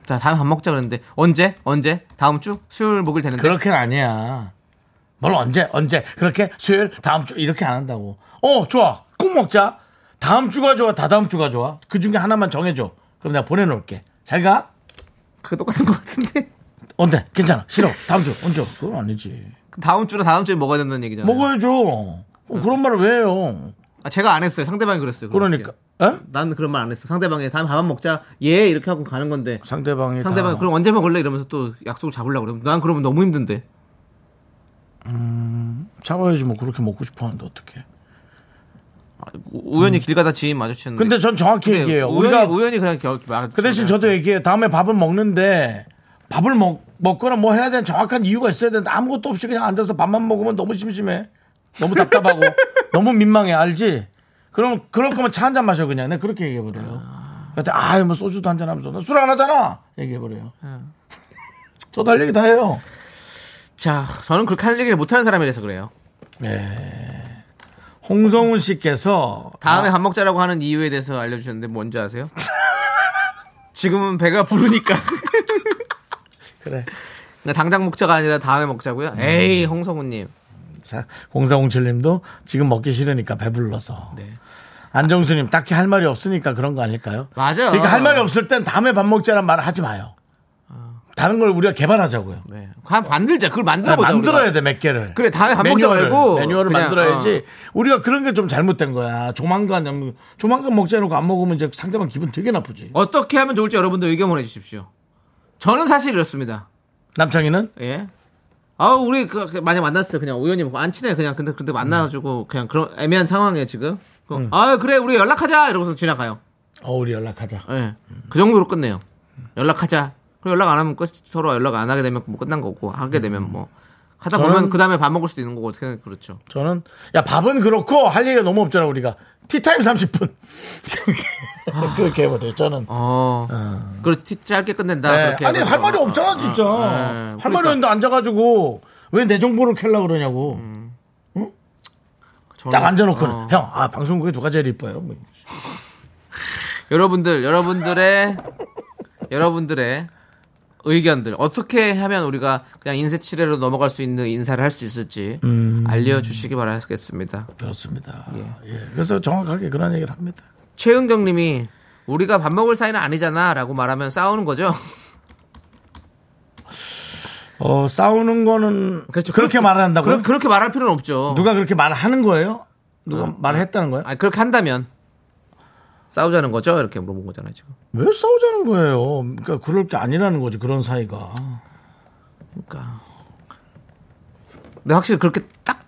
자, 다음에 밥 먹자 그랬는데 언제? 언제? 다음 주? 수요일 목요일 되는데 그렇게는 아니야. 뭘 언제, 언제. 그렇게 수요일, 다음 주 이렇게 안 한다고. 어, 좋아. 꼭 먹자. 다음 주가 좋아, 다다음 주가 좋아. 그 중에 하나만 정해 줘. 그럼 내가 보내 놓을게. 잘 가. 그거 똑같은 것 같은데 언제? 괜찮아. 싫어. 다음 주. 언제? 그건 아니지. 다음 주나 다음 주에 먹어야 된다는 얘기잖아요. 먹어야죠. 어, 그런 말을 왜 해요? 아, 제가 안 했어요. 상대방이 그랬어요. 그러니까. 에? 난 그런 말 안 했어. 상대방이 다음에 밥 먹자. 예 이렇게 하고 가는 건데 상대방이. 상대방이 다 그럼 언제 먹을래 이러면서 또 약속을 잡으려고 그러면 난 그러면 너무 힘든데. 잡아야지 뭐 그렇게 먹고 싶어 하는데 어떡해. 아, 우- 우연히 길 가다 지인 마주쳤는데. 근데 전 정확히 근데 얘기해요. 우연히, 우리가 우연히 그냥 겨, 말. 그 대신 저도 얘기해요. 다음에 밥을 먹는데 밥을 먹, 먹거나 뭐 해야 되는 정확한 이유가 있어야 되는데 아무것도 없이 그냥 앉아서 밥만 먹으면 너무 심심해. 너무 답답하고 너무 민망해. 알지? 그럼 그럴 거면 차 한 잔 마셔 그냥. 내가 그렇게 얘기해 버려요. 그때 아, 뭐 소주도 한 잔 하면서 술 안 하잖아. 얘기해 버려요. 저도 할 얘기 다 해요. 자, 저는 그렇게 할 얘기를 못하는 사람이라서 그래요. 홍성훈 씨께서 다음에 밥 먹자라고 하는 이유에 대해서 알려주셨는데 뭔지 아세요? 지금은 배가 부르니까. 그래. 당장 먹자가 아니라 다음에 먹자고요. 에이, 홍성우님. 자, 0407님도 지금 먹기 싫으니까 배불러서. 네. 안정수님 딱히 할 말이 없으니까 그런 거 아닐까요? 맞아요. 그러니까 할 말이 없을 땐 다음에 밥 먹자란 말을 하지 마요. 다른 걸 우리가 개발하자고요. 네. 한 만들자. 그걸 만들어 아, 보자. 만들어야 우리가. 돼몇 개를. 그래, 다음에 밥 먹자 말고 매뉴얼을 그냥, 만들어야지. 우리가 그런 게 좀 잘못된 거야. 조만간 조만간 먹자 해놓고 안 먹으면 이제 상대방 기분 되게 나쁘지. 어떻게 하면 좋을지 여러분들 의견 보내 주십시오. 저는 사실 이렇습니다. 남창이는 예. 아, 우리 그, 그 만약 만났어요. 그냥 우연히 먹고 안 친해. 그냥 근데 근데 만나가지고 그냥 그런 애매한 상황이에요 지금. 그럼, 아 그래 우리 연락하자 이러고서 지나가요. 어 우리 연락하자. 예. 그 정도로 끝내요. 연락하자. 그리고 연락 안 하면 끝, 서로 연락 안 하게 되면 뭐 끝난 거고 하게 되면 뭐 하다 보면 그 다음에 밥 먹을 수도 있는 거고 어떻게 그렇죠. 저는 야 밥은 그렇고 할 얘기가 너무 없잖아 우리가. 티타임 30분. 그렇게 해버려요. 저는. 어. 그렇게 티- 짧게 끝낸다. 네. 그렇게 아니 할 해가지고. 말이 없잖아 진짜. 어, 네. 할 그러니까. 말이 없는데 앉아가지고 왜 내 정보를 캘라 그러냐고. 저는- 딱 앉아놓고는 어. 형, 아 방송국에 누가 제일 이뻐요? 뭐. 여러분들, 여러분들의 여러분들의 의견들 어떻게 하면 우리가 그냥 인쇄치레로 넘어갈 수 있는 인사를 할 수 있을지 음. 알려주시기 바라겠습니다. 그렇습니다. 예. 그래서 정확하게 그런 얘기를 합니다. 최은경님이 우리가 밥 먹을 사이는 아니잖아라고 말하면 싸우는 거죠. 어, 싸우는 거는 그렇죠. 그렇게 그렇게- 말을 한다고요? 그렇게, 그렇게 말할 필요는 없죠. 누가 그렇게 말을 하는 거예요? 누가 말을 했다는 거예요? 아니, 그렇게 한다면 싸우자는 거죠. 이렇게 물어본 거잖아요 지금. 왜 싸우자는 거예요? 그러니까 그럴 게 아니라는 거지 그런 사이가. 그러니까. 근데 확실히 그렇게 딱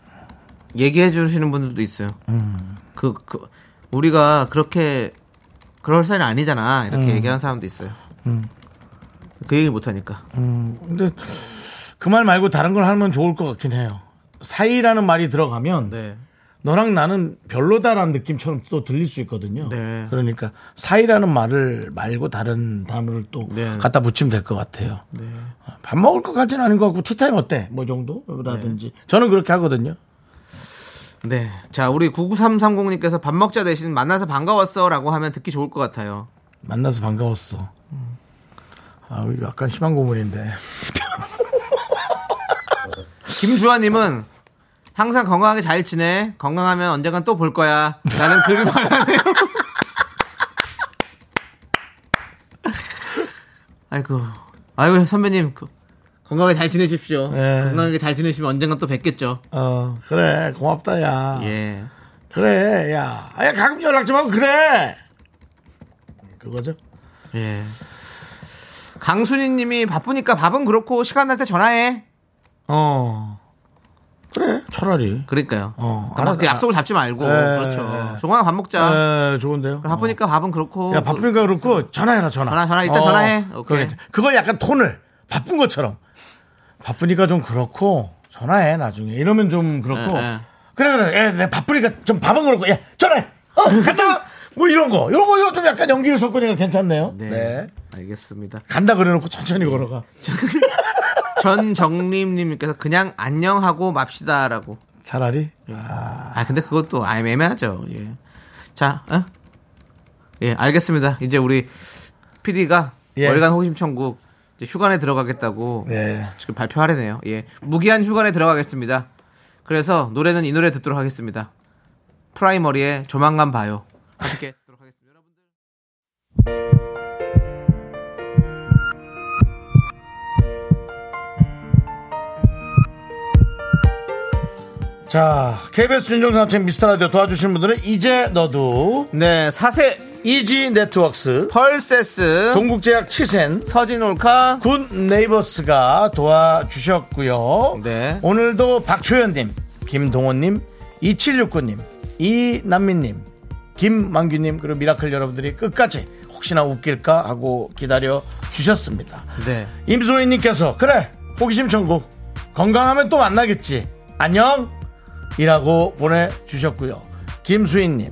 얘기해 주시는 분들도 있어요. 그, 그, 우리가 그렇게 그럴 사이는 아니잖아. 이렇게 얘기하는 사람도 있어요. 그 얘기를 못하니까. 음, 근데 그 말 말고 다른 걸 하면 좋을 것 같긴 해요. 사이라는 말이 들어가면 네. 너랑 나는 별로다라는 느낌처럼 또 들릴 수 있거든요. 네. 그러니까 사이라는 말을 말고 다른 단어를 또 네. 갖다 붙이면 될 것 같아요. 밥 먹을 것 같지는 않은 것 같고 티타임 어때? 뭐 정도라든지 저는 그렇게 하거든요. 네. 자, 우리 99330님께서 밥 먹자 대신 만나서 반가웠어 라고 하면 듣기 좋을 것 같아요. 만나서 반가웠어. 아, 약간 심한 고문인데. 김주환님은 항상 건강하게 잘 지내. 건강하면 언젠간 또 볼 거야. 라는 글을 말하네요. 아이고. 아이고, 선배님. 그, 건강하게 잘 지내십시오. 네. 건강하게 잘 지내시면 언젠간 또 뵙겠죠. 어, 그래. 고맙다, 야. 예. 그래, 야. 아, 야, 가끔 연락 좀 하고, 그래. 그거죠? 예. 강순희 님이 바쁘니까 밥은 그렇고 시간 날 때 전화해. 어. 그래, 차라리. 그러니까요. 어, 그러니까 그 약속을 잡지 말고 에, 그렇죠. 조금만 밥 먹자. 네, 좋은데요. 바쁘니까 밥은 그렇고. 야, 바쁘니까 그렇고, 전화해라, 전화. 전화, 전화, 일단 전화해. 오케이. 그걸 약간 톤을, 바쁜 것처럼. 바쁘니까 좀 그렇고, 전화해, 나중에. 이러면 좀 그렇고. 예, 예. 그래, 그래. 야, 내가 바쁘니까 좀 밥은 그렇고, 야, 전화해! 어, 간다! 뭐 이런 거. 이런 거, 이거 좀 약간 연기를 섞으니까 괜찮네요. 네. 네. 알겠습니다. 간다 그래놓고 천천히 걸어가. 전정림님께서 그냥 안녕하고 맙시다라고. 차라리. 아 근데 그것도 아 애매하죠. 예. 자, 어? 예, 알겠습니다. 이제 우리 PD가 예. 월간 호기심 천국 이제 휴관에 들어가겠다고 네. 지금 발표하려네요. 예, 무기한 휴관에 들어가겠습니다. 그래서 노래는 이 노래 듣도록 하겠습니다. 프라이머리의 조만간 봐요. 함께 자, KBS 윤정수 남친 미스터 라디오 도와주시는 분들은 이제 너도 네, 사세 이지 네트워크스 펄세스 동국제약 치센 서진올카 굿 네이버스가 도와주셨고요. 네. 오늘도 박초연님, 김동원님, 2769님, 이남민님, 김만규님 그리고 미라클 여러분들이 끝까지 혹시나 웃길까 하고 기다려 주셨습니다. 네. 임소희님께서 그래 호기심 천국 건강하면 또 만나겠지 안녕 이라고 보내주셨고요. 김수희님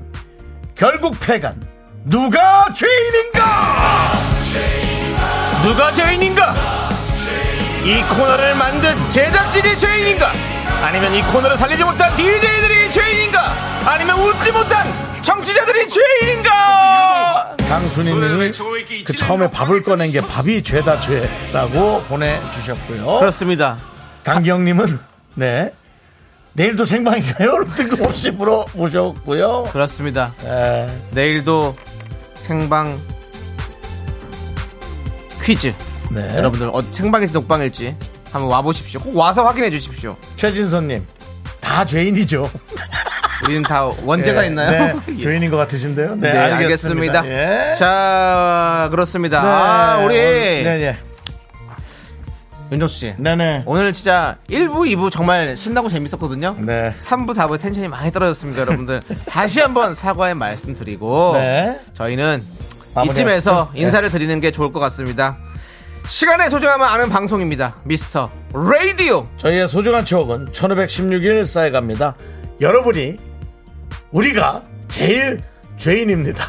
결국 패간. 누가 죄인인가? 누가 죄인인가? 이 코너를 만든 제작진이 죄인인가? 아니면 이 코너를 살리지 못한 DJ들이 죄인인가? 아니면 웃지 못한 청취자들이 죄인인가? 강순희님이 그 처음에 밥을 꺼낸 게 밥이 죄다 죄라고 보내주셨고요. 그렇습니다. 강기영님은 네 내일도 생방인가요? 뜬금없이 물어보셨고요 그렇습니다. 에, 내일도 생방 퀴즈. 네. 여러분들 어, 생방일지 녹방일지 한번 와보십시오. 꼭 와서 확인해 주십시오. 최진선님 다 죄인이죠 우리는 다 원죄가 예, 있나요? 네, 예. 죄인인 것 같으신데요 네, 알겠습니다. 예. 자, 그렇습니다. 네, 아, 우리 오늘- 네, 윤정수 씨. 네, 네, 오늘 진짜 1부, 2부 정말 신나고 재밌었거든요. 네. 3부, 4부 텐션이 많이 떨어졌습니다, 여러분들. 다시 한번 사과의 말씀 드리고 네. 저희는. 이쯤에서 네. 인사를 드리는 게 좋을 것 같습니다. 시간의 소중함을 아는 방송입니다. 미스터 라디오. 저희의 소중한 추억은 1516일 쌓여갑니다. 여러분이 우리가 제일 죄인입니다.